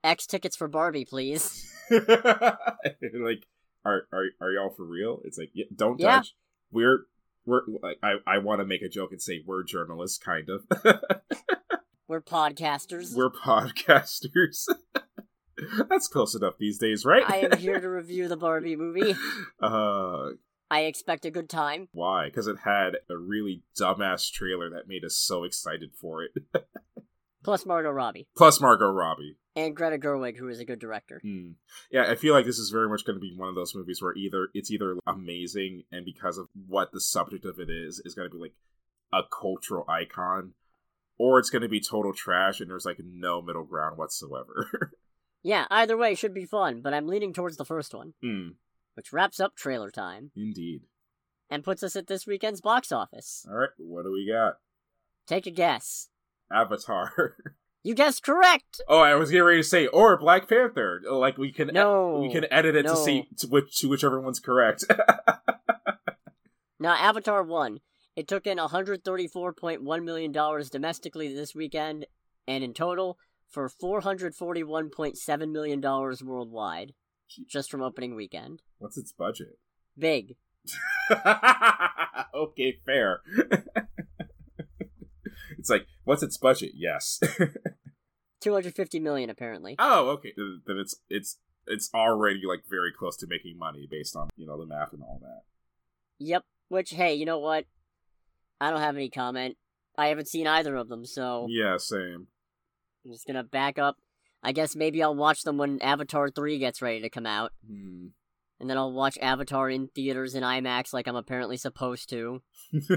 X tickets for Barbie, please. [laughs] [laughs] like, are are are y'all for real? It's like, yeah, don't yeah. judge. We're we're like, I I want to make a joke and say we're journalists, kind of. [laughs] we're podcasters. We're podcasters. That's close enough these days, right? I am here to review the Barbie movie. Uh, I expect a good time. Why? Because it had a really dumbass trailer that made us so excited for it. [laughs] Plus Margot Robbie. Plus Margot Robbie. And Greta Gerwig, who is a good director. Mm. Yeah, I feel like this is very much going to be one of those movies where either it's either amazing and because of what the subject of it is, is going to be like a cultural icon, or it's going to be total trash and there's like no middle ground whatsoever. [laughs] yeah, either way should be fun, but I'm leaning towards the first one. Mm. Which wraps up trailer time. Indeed. And puts us at this weekend's box office. All right, what do we got? Take a guess. Avatar. [laughs] You guessed correct. Oh, I was getting ready to say, or Black Panther. Like we can, no, we can edit it no. to see to which to whichever one's correct. now, Avatar won. It took in 134.1 million dollars domestically this weekend, and in total for 441.7 million dollars worldwide, just from opening weekend. What's its budget? Big. [laughs] okay, fair. [laughs] It's like, what's its budget? Yes. [laughs] 250 million apparently. Oh, okay. Then it's it's it's already like very close to making money based on, you know, the math and all that. Yep. Which hey, you know what? I don't have any comment. I haven't seen either of them, so Yeah, same. I'm just gonna back up. I guess maybe I'll watch them when Avatar 3 gets ready to come out. Hmm. And then I'll watch Avatar in theaters in IMAX like I'm apparently supposed to. [laughs]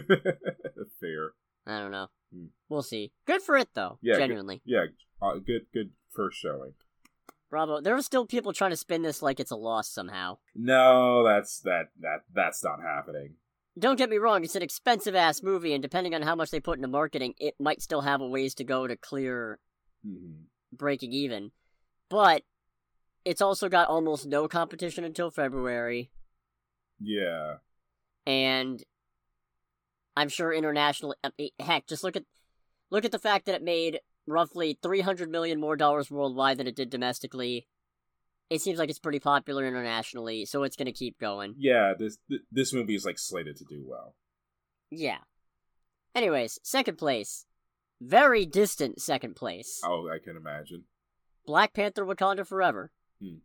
Fair. I don't know. Hmm. We'll see. Good for it though. Yeah, genuinely. Good, yeah, uh, good, good first showing. Bravo. There are still people trying to spin this like it's a loss somehow. No, that's that that that's not happening. Don't get me wrong, it's an expensive ass movie, and depending on how much they put into marketing, it might still have a ways to go to clear mm-hmm. Breaking even. But it's also got almost no competition until February. Yeah. And I'm sure internationally. Heck, just look at look at the fact that it made roughly 300 million more dollars worldwide than it did domestically. It seems like it's pretty popular internationally, so it's going to keep going. Yeah, this this movie is like slated to do well. Yeah. Anyways, second place. Very distant second place. Oh, I can imagine. Black Panther Wakanda Forever. Hmm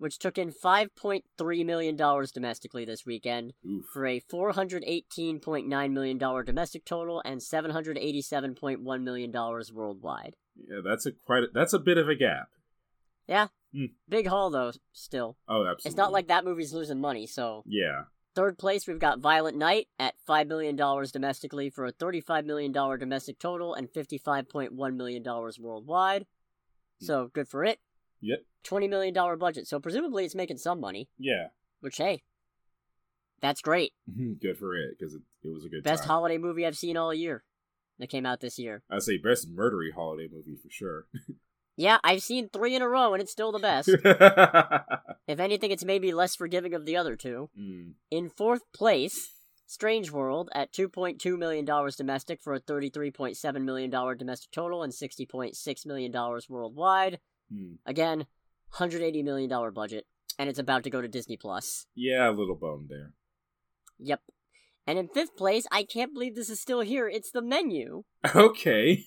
which took in $5.3 million domestically this weekend Oof. for a $418.9 million domestic total and $787.1 million worldwide. Yeah, that's a quite a, that's a bit of a gap. Yeah. Mm. Big haul though, still. Oh, absolutely. It's not like that movie's losing money, so. Yeah. Third place, we've got Violent Night at $5 million domestically for a $35 million domestic total and $55.1 million worldwide. Hmm. So, good for it. Yep. $20 million budget. So presumably it's making some money. Yeah. Which, hey, that's great. [laughs] good for it, because it, it was a good Best time. holiday movie I've seen all year that came out this year. I'd say best murdery holiday movie for sure. [laughs] yeah, I've seen three in a row, and it's still the best. [laughs] if anything, it's maybe less forgiving of the other two. Mm. In fourth place, Strange World at $2.2 million domestic for a $33.7 million domestic total and $60.6 million worldwide. Hmm. Again, hundred eighty million dollar budget, and it's about to go to Disney Plus. Yeah, a little bone there. Yep. And in fifth place, I can't believe this is still here. It's the menu. [laughs] Okay.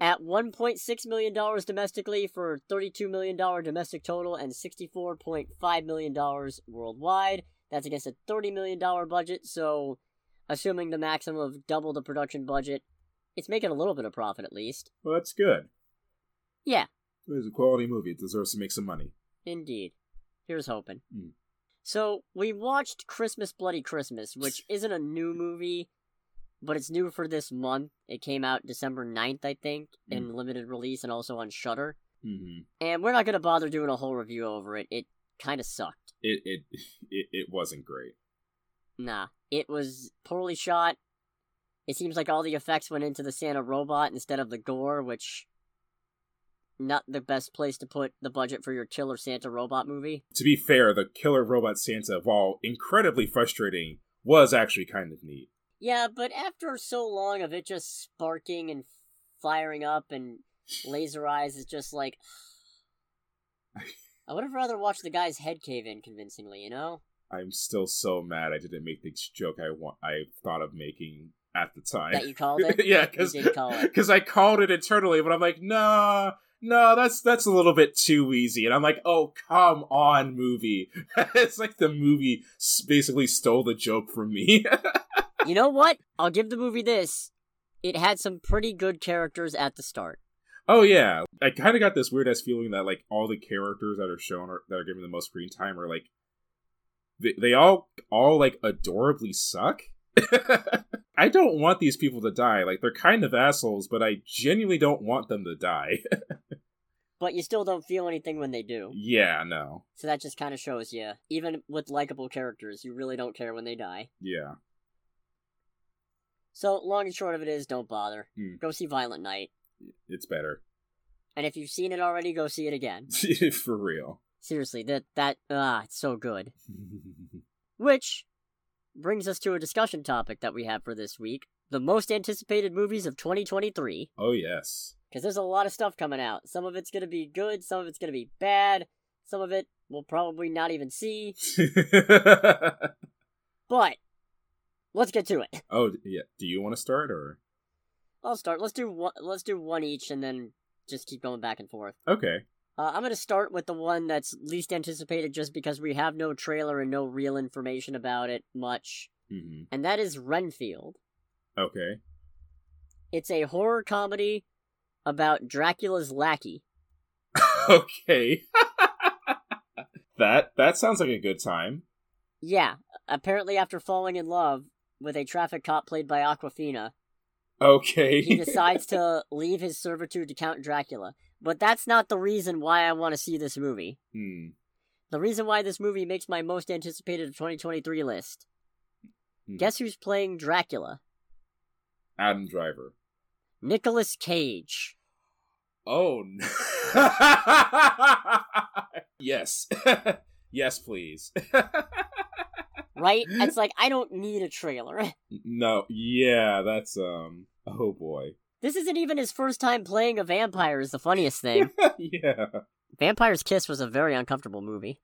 At one point six million dollars domestically for thirty-two million dollar domestic total and sixty-four point five million dollars worldwide. That's against a thirty million dollar budget. So, assuming the maximum of double the production budget, it's making a little bit of profit at least. Well, that's good. Yeah. It's a quality movie. It deserves to make some money. Indeed. Here's hoping. Mm. So, we watched Christmas Bloody Christmas, which [laughs] isn't a new movie, but it's new for this month. It came out December 9th, I think, in limited release and also on Shudder. Mm-hmm. And we're not going to bother doing a whole review over it. It kind of sucked. It, it [laughs] it it wasn't great. Nah. It was poorly shot. It seems like all the effects went into the Santa robot instead of the gore, which not the best place to put the budget for your killer Santa robot movie. To be fair, the killer robot Santa, while incredibly frustrating, was actually kind of neat. Yeah, but after so long of it just sparking and firing up and laser eyes, it's just like [sighs] I would have rather watched the guy's head cave in convincingly, you know? I'm still so mad I didn't make the joke I want I thought of making at the time. That you called it? [laughs] yeah, call because [laughs] I called it internally, but I'm like, nah, no, that's that's a little bit too easy. And I'm like, oh, come on, movie. [laughs] it's like the movie basically stole the joke from me. You know what? I'll give the movie this. It had some pretty good characters at the start. oh yeah, I kind of got this weird ass feeling that like all the characters that are shown are, that are given the most screen time are like they, they all all like adorably suck. [laughs] I don't want these people to die. Like they're kind of assholes, but I genuinely don't want them to die. [laughs] But you still don't feel anything when they do. yeah, no. So that just kind of shows you, even with likable characters, you really don't care when they die. Yeah. So, long and short of it is, don't bother. Hmm. Go see Violent Night. It's better. And if you've seen it already, go see it again. [laughs] For real. Seriously, that, that, ah, it's so good. [laughs] Which brings us to a discussion topic that we have for this week the most anticipated movies of 2023. oh yes. Because there's a lot of stuff coming out. Some of it's going to be good, some of it's going to be bad, some of it we'll probably not even see. [laughs] But let's get to it. [laughs] oh yeah. Do you want to start or I'll start. Let's do one. Let's do one each, and then just keep going back and forth. okay? Uh, I'm gonna start with the one that's least anticipated, just because we have no trailer and no real information about it much, hmm and that is Renfield. Okay. It's a horror comedy about Dracula's lackey. [laughs] okay. [laughs] that that sounds like a good time. Yeah, apparently after falling in love with a traffic cop played by Awkwafina, Okay. he decides [laughs] to leave his servitude to Count Dracula. But that's not the reason why I want to see this movie. Hmm. The reason why this movie makes my most anticipated of 2023 list. Hmm. Guess who's playing Dracula? Adam Driver. Nicolas Cage. Oh. n- [laughs] yes. [laughs] yes, please. Right? it's [laughs] like I don't need a trailer. [laughs] no. Yeah, that's um. Oh boy. This isn't even his first time playing a vampire is the funniest [laughs] thing. yeah. Vampire's Kiss was a very uncomfortable movie.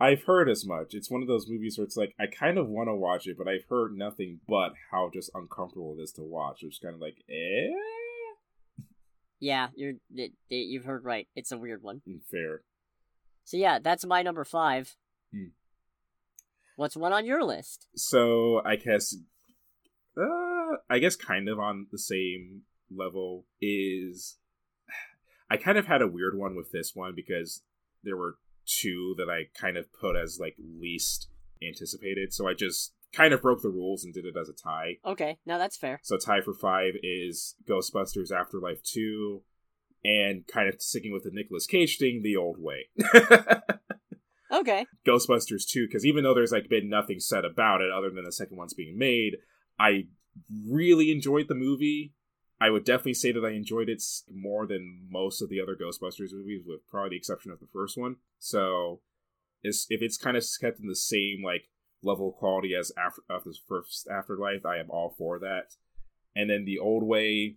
I've heard as much. It's one of those movies where it's like I kind of want to watch it, but I've heard nothing but how just uncomfortable it is to watch. It's kind of like, eh, Yeah, you're it, it- you've heard right. It's a weird one. fair. So yeah, that's my number 5. Hmm. What's one on your list? So I guess, uh, I guess kind of on the same level is. [sighs] I kind of had a weird one with this one because there were two that I kind of put as like least anticipated. So I just kind of broke the rules and did it as a tie. Okay, now that's fair. So tie for five is Ghostbusters Afterlife 2, and kind of sticking with the Nicolas Cage thing the old way. [laughs] Okay. Ghostbusters 2, because even though there's like been nothing said about it other than the second one's being made, I really enjoyed the movie. I would definitely say that I enjoyed it more than most of the other Ghostbusters movies, with probably the exception of the first one. So, it's, if it's kind of kept in the same like level of quality as after the first Afterlife, I am all for that. And then the old way,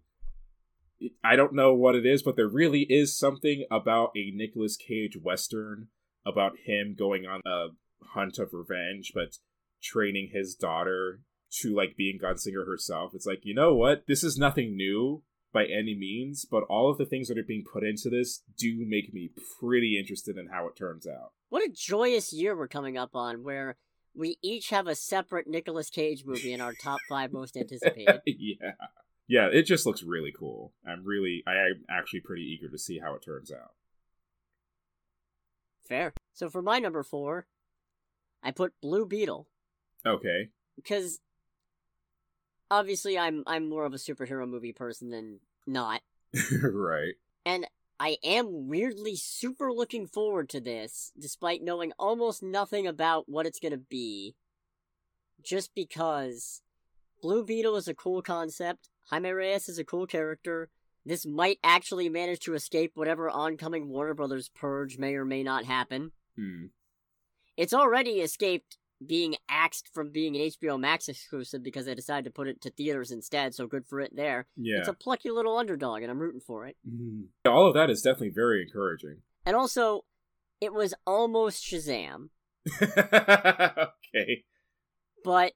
I don't know what it is, but there really is something about a Nicolas Cage western about him going on a hunt of revenge, but training his daughter to like being gunslinger herself. It's like, you know what? This is nothing new by any means, but all of the things that are being put into this do make me pretty interested in how it turns out. What a joyous year we're coming up on where we each have a separate Nicolas Cage movie in our top 5 [laughs] most anticipated. yeah. Yeah, it just looks really cool. I'm really, I am actually pretty eager to see how it turns out. Fair. So for my number four, I put Blue Beetle Okay. because obviously I'm I'm more of a superhero movie person than not, [laughs] right. and I am weirdly super looking forward to this, despite knowing almost nothing about what it's gonna be. Just because Blue Beetle is a cool concept, Jaime Reyes is a cool character. This might actually manage to escape whatever oncoming Warner Brothers purge may or may not happen. Hmm. It's already escaped being axed from being an HBO Max exclusive because they decided to put it to theaters instead, so good for it there. Yeah. It's a plucky little underdog, and I'm rooting for it. Mhm. All of that is definitely very encouraging. And also, it was almost Shazam, [laughs] okay. but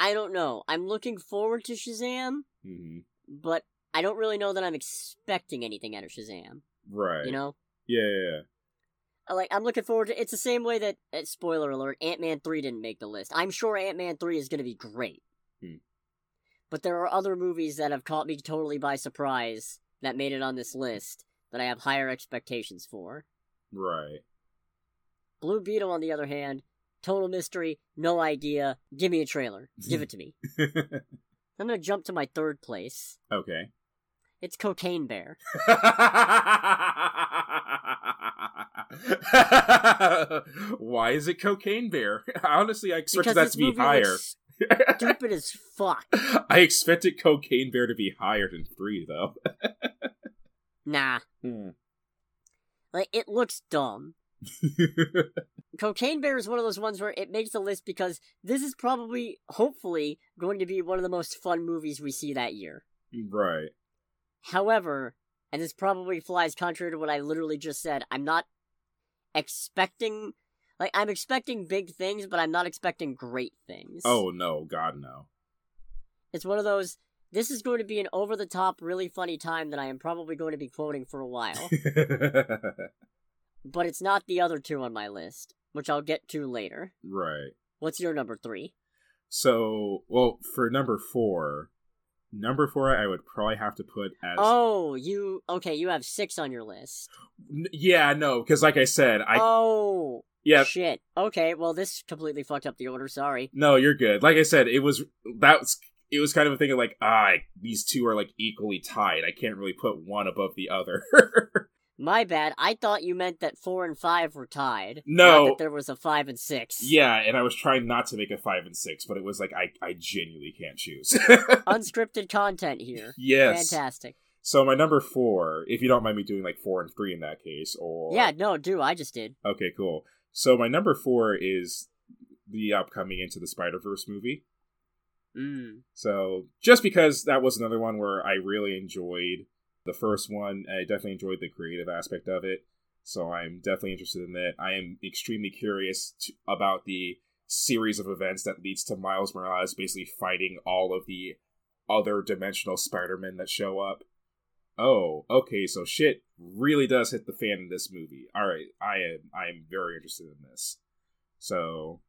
I don't know. I'm looking forward to Shazam, hmm but I don't really know that I'm expecting anything out of Shazam. Right. You know? Yeah, yeah, yeah. I Like I'm looking forward to it's the same way that uh, spoiler alert, Ant-Man 3 didn't make the list. I'm sure Ant-Man 3 is going to be great. Hmm. But there are other movies that have caught me totally by surprise that made it on this list that I have higher expectations for. Right. Blue Beetle on the other hand, total mystery, no idea. Give me a trailer. Give it to me. [laughs] I'm going to jump to my third place. okay. It's Cocaine Bear. [laughs] Why is it Cocaine Bear? [laughs] Honestly, I expected Because that to be higher. stupid as [laughs] fuck. I expected Cocaine Bear to be higher than three, though. Nah. Hmm. Like, it looks dumb. Cocaine Bear is one of those ones where it makes the list because this is probably, hopefully, going to be one of the most fun movies we see that year. right. However, and this probably flies contrary to what I literally just said, I'm not expecting. Like, I'm expecting big things, but I'm not expecting great things. Oh no, God no. It's one of those. This is going to be an over the top, really funny time that I am probably going to be quoting for a while. [laughs] but it's not the other two on my list, which I'll get to later. right. What's your number three? So, well, for number four, number four, I would probably have to put as. Oh, you okay? You have six on your list. N- yeah, no, because like I said, I oh, yeah, shit. Okay, well this completely fucked up the order. Sorry. no, you're good. Like I said, it was that was it was kind of a thing of like ah, these two are like equally tied. I can't really put one above the other. [laughs] My bad. I thought you meant that four and five were tied. No. not that there was a five and six. yeah, and I was trying not to make a five and six, but it was like I I genuinely can't choose. [laughs] Unscripted content here. yes. Fantastic. So my number four, if you don't mind me doing like four and three in that case, or Yeah, no, do I just did. Okay, cool. So my number four is the upcoming Into the Spider Verse movie. Mm. So just because that was another one where I really enjoyed the first one, I definitely enjoyed the creative aspect of it. So I'm definitely interested in that. I am extremely curious about the series of events that leads to Miles Morales basically fighting all of the other dimensional Spider-Men that show up. Oh, okay, so shit really does hit the fan in this movie. All right, I am I am very interested in this. So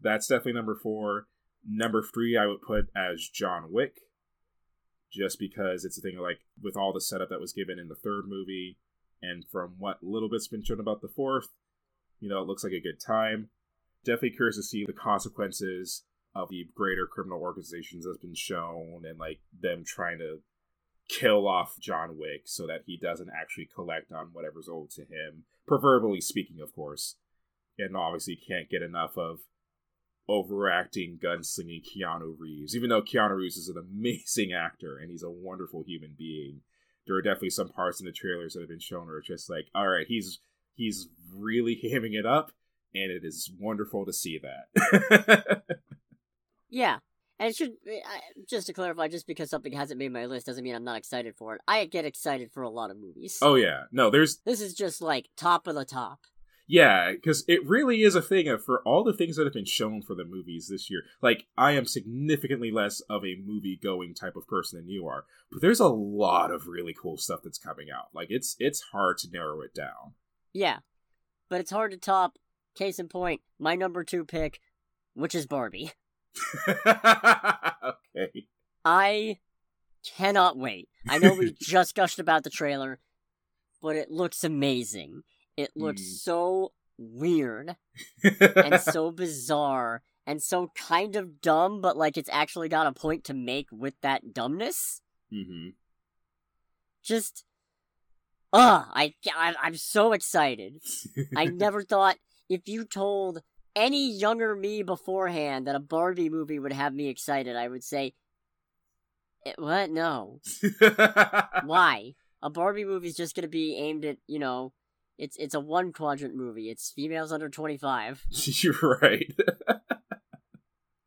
that's definitely number 4. Number 3 I would put as John Wick just because it's a thing like with all the setup that was given in the third movie and from what little bit's been shown about the fourth, you know, it looks like a good time. Definitely curious to see the consequences of the greater criminal organizations that's been shown and like them trying to kill off John Wick so that he doesn't actually collect on whatever's owed to him. Proverbially speaking, of course. And obviously can't get enough of overacting gunslinging Keanu Reeves. Even though Keanu Reeves is an amazing actor and he's a wonderful human being, there are definitely some parts in the trailers that have been shown where it's just like, all right, he's he's really [laughs] hamming it up, and it is wonderful to see that. [laughs] Yeah. And it should just to clarify, just because something hasn't made my list doesn't mean I'm not excited for it. I get excited for a lot of movies. oh yeah, no, there's This is just like top of the top. Yeah, because it really is a thing of for all the things that have been shown for the movies this year. Like, I am significantly less of a movie going type of person than you are, but there's a lot of really cool stuff that's coming out. Like, it's it's hard to narrow it down. Yeah. But it's hard to top. Case in point, my number two pick, which is Barbie. [laughs] [laughs] okay. I cannot wait. I know we [laughs] just gushed about the trailer, but it looks amazing. It looks Mm. so weird and [laughs] so bizarre and so kind of dumb, but like it's actually got a point to make with that dumbness. hmm Just, ah, I, I I'm so excited. I [laughs] never thought if you told any younger me beforehand that a Barbie movie would have me excited, I would say, "Eh, "What? No. [laughs] Why? A Barbie movie is just gonna be aimed at you know, it's it's a one quadrant movie. It's females under twenty five. [laughs] You're right. [laughs]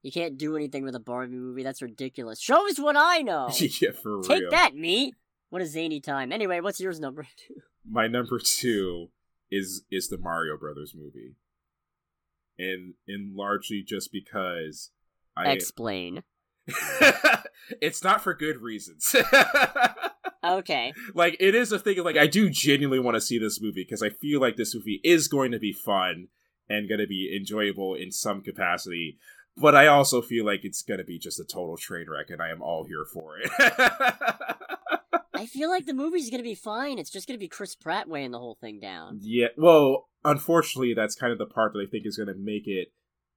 You can't do anything with a Barbie movie. That's ridiculous. Show us what I know. [laughs] yeah, for Take real. that, me. What a zany time. Anyway, what's yours number two? My number two is is the Mario Brothers movie, and and largely just because I Explain. it's not for good reasons. Okay. [laughs] like it is a thing of like I do genuinely want to see this movie because I feel like this movie is going to be fun and going to be enjoyable in some capacity. But I also feel like it's going to be just a total train wreck, and I am all here for it. [laughs] I feel like the movie's gonna be fine. It's just gonna be Chris Pratt weighing the whole thing down. yeah, well, unfortunately, that's kind of the part that I think is going to make it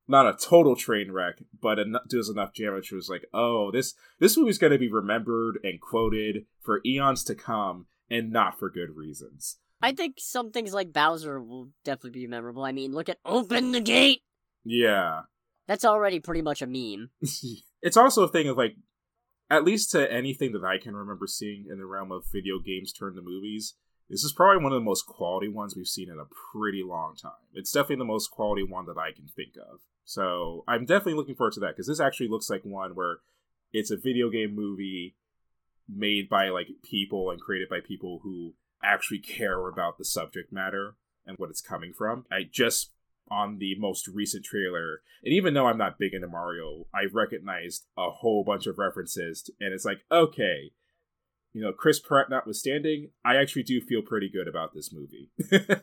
not a total train wreck, but en- does enough damage. Was like, oh, this this movie's going to be remembered and quoted for eons to come, and not for good reasons. I think some things like Bowser will definitely be memorable. I mean, look at Open the Gate! Yeah, That's already pretty much a meme. [laughs] it's also a thing of like at least to anything that i can remember seeing in the realm of video games turned to movies this is probably one of the most quality ones we've seen in a pretty long time it's definitely the most quality one that i can think of so i'm definitely looking forward to that because this actually looks like one where it's a video game movie made by like people and created by people who actually care about the subject matter and what it's coming from i just on the most recent trailer. And even though I'm not big into Mario, I recognized a whole bunch of references, and it's like, okay, you know, Chris Pratt notwithstanding, I actually do feel pretty good about this movie. [laughs]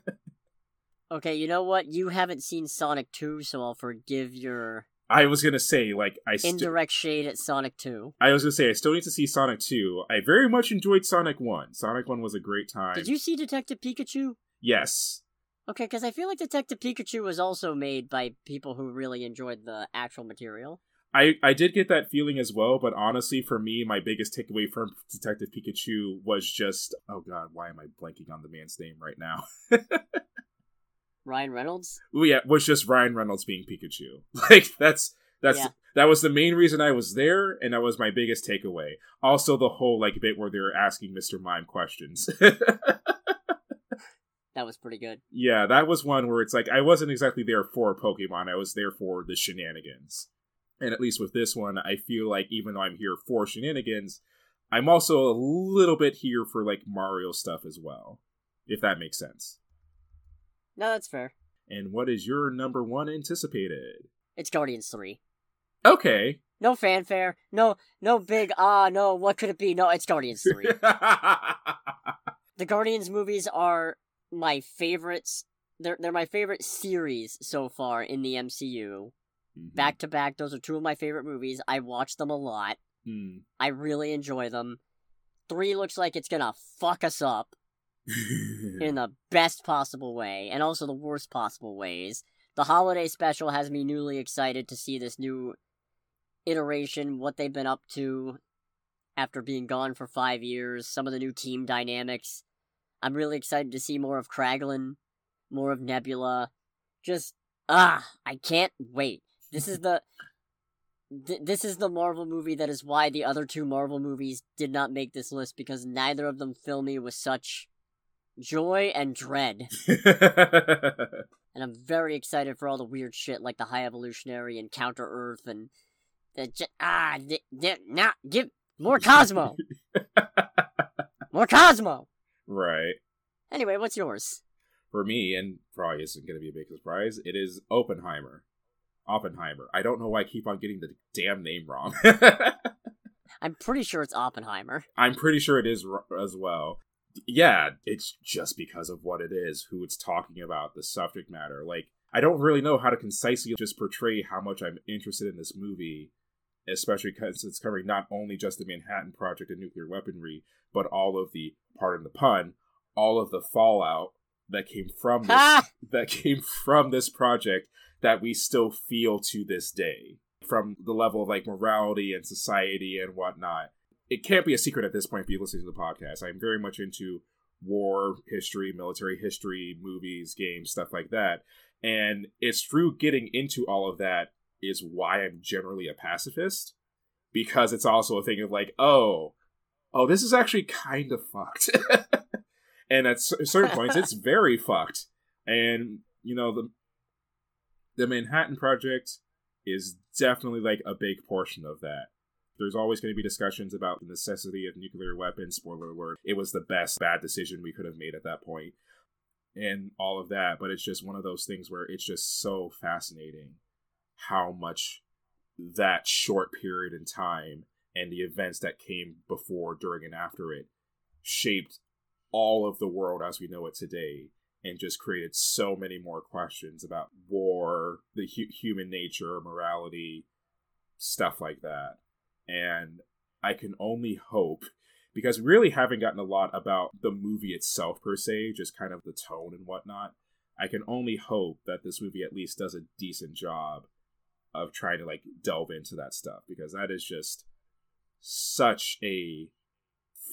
Okay, you know what? You haven't seen Sonic 2, so I'll forgive your I was gonna say, like, I st- indirect shade at Sonic 2. I was gonna say, I still need to see Sonic 2. I very much enjoyed Sonic 1. Sonic 1 was a great time. Did you see Detective Pikachu? Yes. Okay, because I feel like Detective Pikachu was also made by people who really enjoyed the actual material. I, I did get that feeling as well, but honestly, for me, my biggest takeaway from Detective Pikachu was just oh god, why am I blanking on the man's name right now? [laughs] Ryan Reynolds? Oh yeah, was just Ryan Reynolds being Pikachu. [laughs] Like that's that's Yeah. that was the main reason I was there, and that was my biggest takeaway. Also, the whole like bit where they're asking Mr. Mime questions. [laughs] That was pretty good. yeah, that was one where it's like I wasn't exactly there for Pokemon. I was there for the shenanigans. And at least with this one, I feel like even though I'm here for shenanigans, I'm also a little bit here for like Mario stuff as well. If that makes sense. No, that's fair. And what is your number one anticipated? It's Guardians 3. Okay. No fanfare. No, no big, ah, no, what could it be? No, it's Guardians 3. [laughs] the Guardians movies are my favorites. They're, they're my favorite series so far in the MCU. Mhm. Back to back, those are two of my favorite movies. I watch them a lot. Hmm. I really enjoy them. Three looks like it's gonna fuck us up [laughs] in the best possible way, and also the worst possible ways. The holiday special has me newly excited to see this new iteration, what they've been up to after being gone for five years, some of the new team dynamics. I'm really excited to see more of Kraglin, more of Nebula. Just, ah, I can't wait. This is the. Th- this is the Marvel movie that is why the other two Marvel movies did not make this list because neither of them fill me with such joy and dread. [laughs] And I'm very excited for all the weird shit like the High Evolutionary and Counter Earth and the ah not give more Cosmo, [laughs] more Cosmo. right. Anyway, what's yours? For me, and probably isn't going to be a big surprise, it is Oppenheimer. Oppenheimer. I don't know why I keep on getting the damn name wrong. [laughs] I'm pretty sure it's Oppenheimer. I'm pretty sure it is r- as well. Yeah, it's just because of what it is, who it's talking about, the subject matter. Like, I don't really know how to concisely just portray how much I'm interested in this movie, especially because it's covering not only just the Manhattan Project and nuclear weaponry, but all of the, pardon the pun, all of the fallout that came from this, [laughs] [laughs] that came from this project that we still feel to this day from the level of like morality and society and whatnot. It can't be a secret at this point if you listen to the podcast. I'm very much into war history, military history, movies, games, stuff like that. And it's through getting into all of that is why I'm generally a pacifist. Because it's also a thing of like, oh, oh, this is actually kind of fucked. [laughs] and at certain points, it's [laughs] very fucked. And you know the the Manhattan Project is definitely like a big portion of that. There's always going to be discussions about the necessity of nuclear weapons. Spoiler alert: it was the best bad decision we could have made at that point, and all of that. But it's just one of those things where it's just so fascinating how much that short period in time and the events that came before, during, and after it shaped all of the world as we know it today and just created so many more questions about war, the hu- human nature, morality, stuff like that. And I can only hope because really haven't gotten a lot about the movie itself per se, just kind of the tone and whatnot. I can only hope that this movie at least does a decent job of trying to like delve into that stuff because that is just such a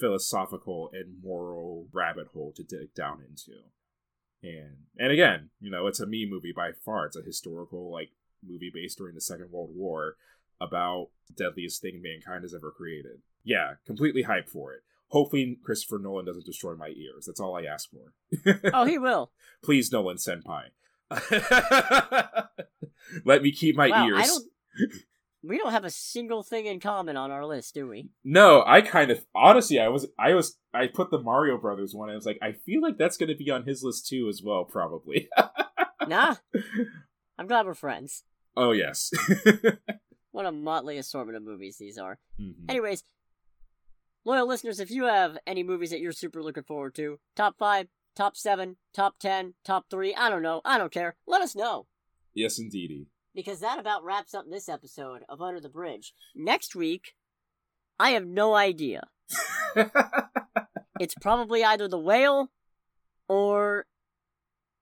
philosophical and moral rabbit hole to dig down into. And and again, you know, it's a me movie by far. It's a historical like movie based during the Second World War about deadliest thing mankind has ever created. Yeah, completely hyped for it. Hopefully Christopher Nolan doesn't destroy my ears. That's all I ask for. [laughs] oh, he will. Please, Nolan Senpai. [laughs] Let me keep my wow, ears. Don't, we don't have a single thing in common on our list, do we? No, I kind of honestly, I was, I was, I put the Mario Brothers one. And I was like, I feel like that's going to be on his list too, as well, probably. [laughs] nah, I'm glad we're friends. Oh yes. What a motley assortment of movies these are. Mm-hmm. Anyways, loyal listeners, if you have any movies that you're super looking forward to, top five, top seven, top ten, top three, I don't know, I don't care. Let us know. Yes, indeedy because that about wraps up this episode of Under the Bridge. Next week, I have no idea. [laughs] it's probably either the whale or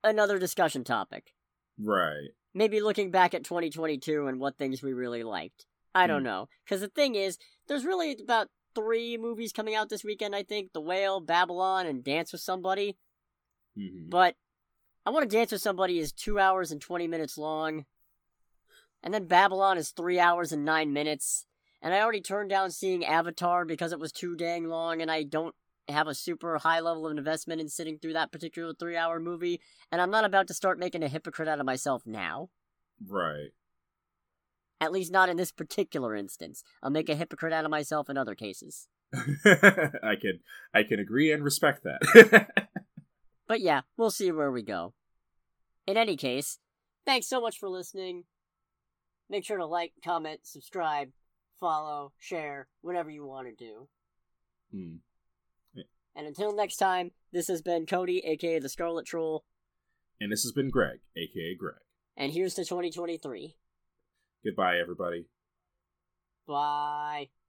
another discussion topic. Right. Maybe looking back at 2022 and what things we really liked. I don't mm. know. Because the thing is, there's really about three movies coming out this weekend, I think The Whale, Babylon, and Dance with Somebody. Mm-hmm. But I Want to Dance with Somebody is two hours and 20 minutes long. And then Babylon is three hours and nine minutes. And I already turned down seeing Avatar because it was too dang long, and I don't have a super high level of investment in sitting through that particular three hour movie. And I'm not about to start making a hypocrite out of myself now. Right. At least not in this particular instance. I'll make a hypocrite out of myself in other cases. [laughs] I can I can agree and respect that. [laughs] but yeah, we'll see where we go. In any case, thanks so much for listening. Make sure to like, comment, subscribe, follow, share, whatever you want to do. Hmm. And until next time, this has been Cody, aka the Scarlet Troll. And this has been Greg, aka Greg. And here's to 2023. Goodbye, everybody. Bye.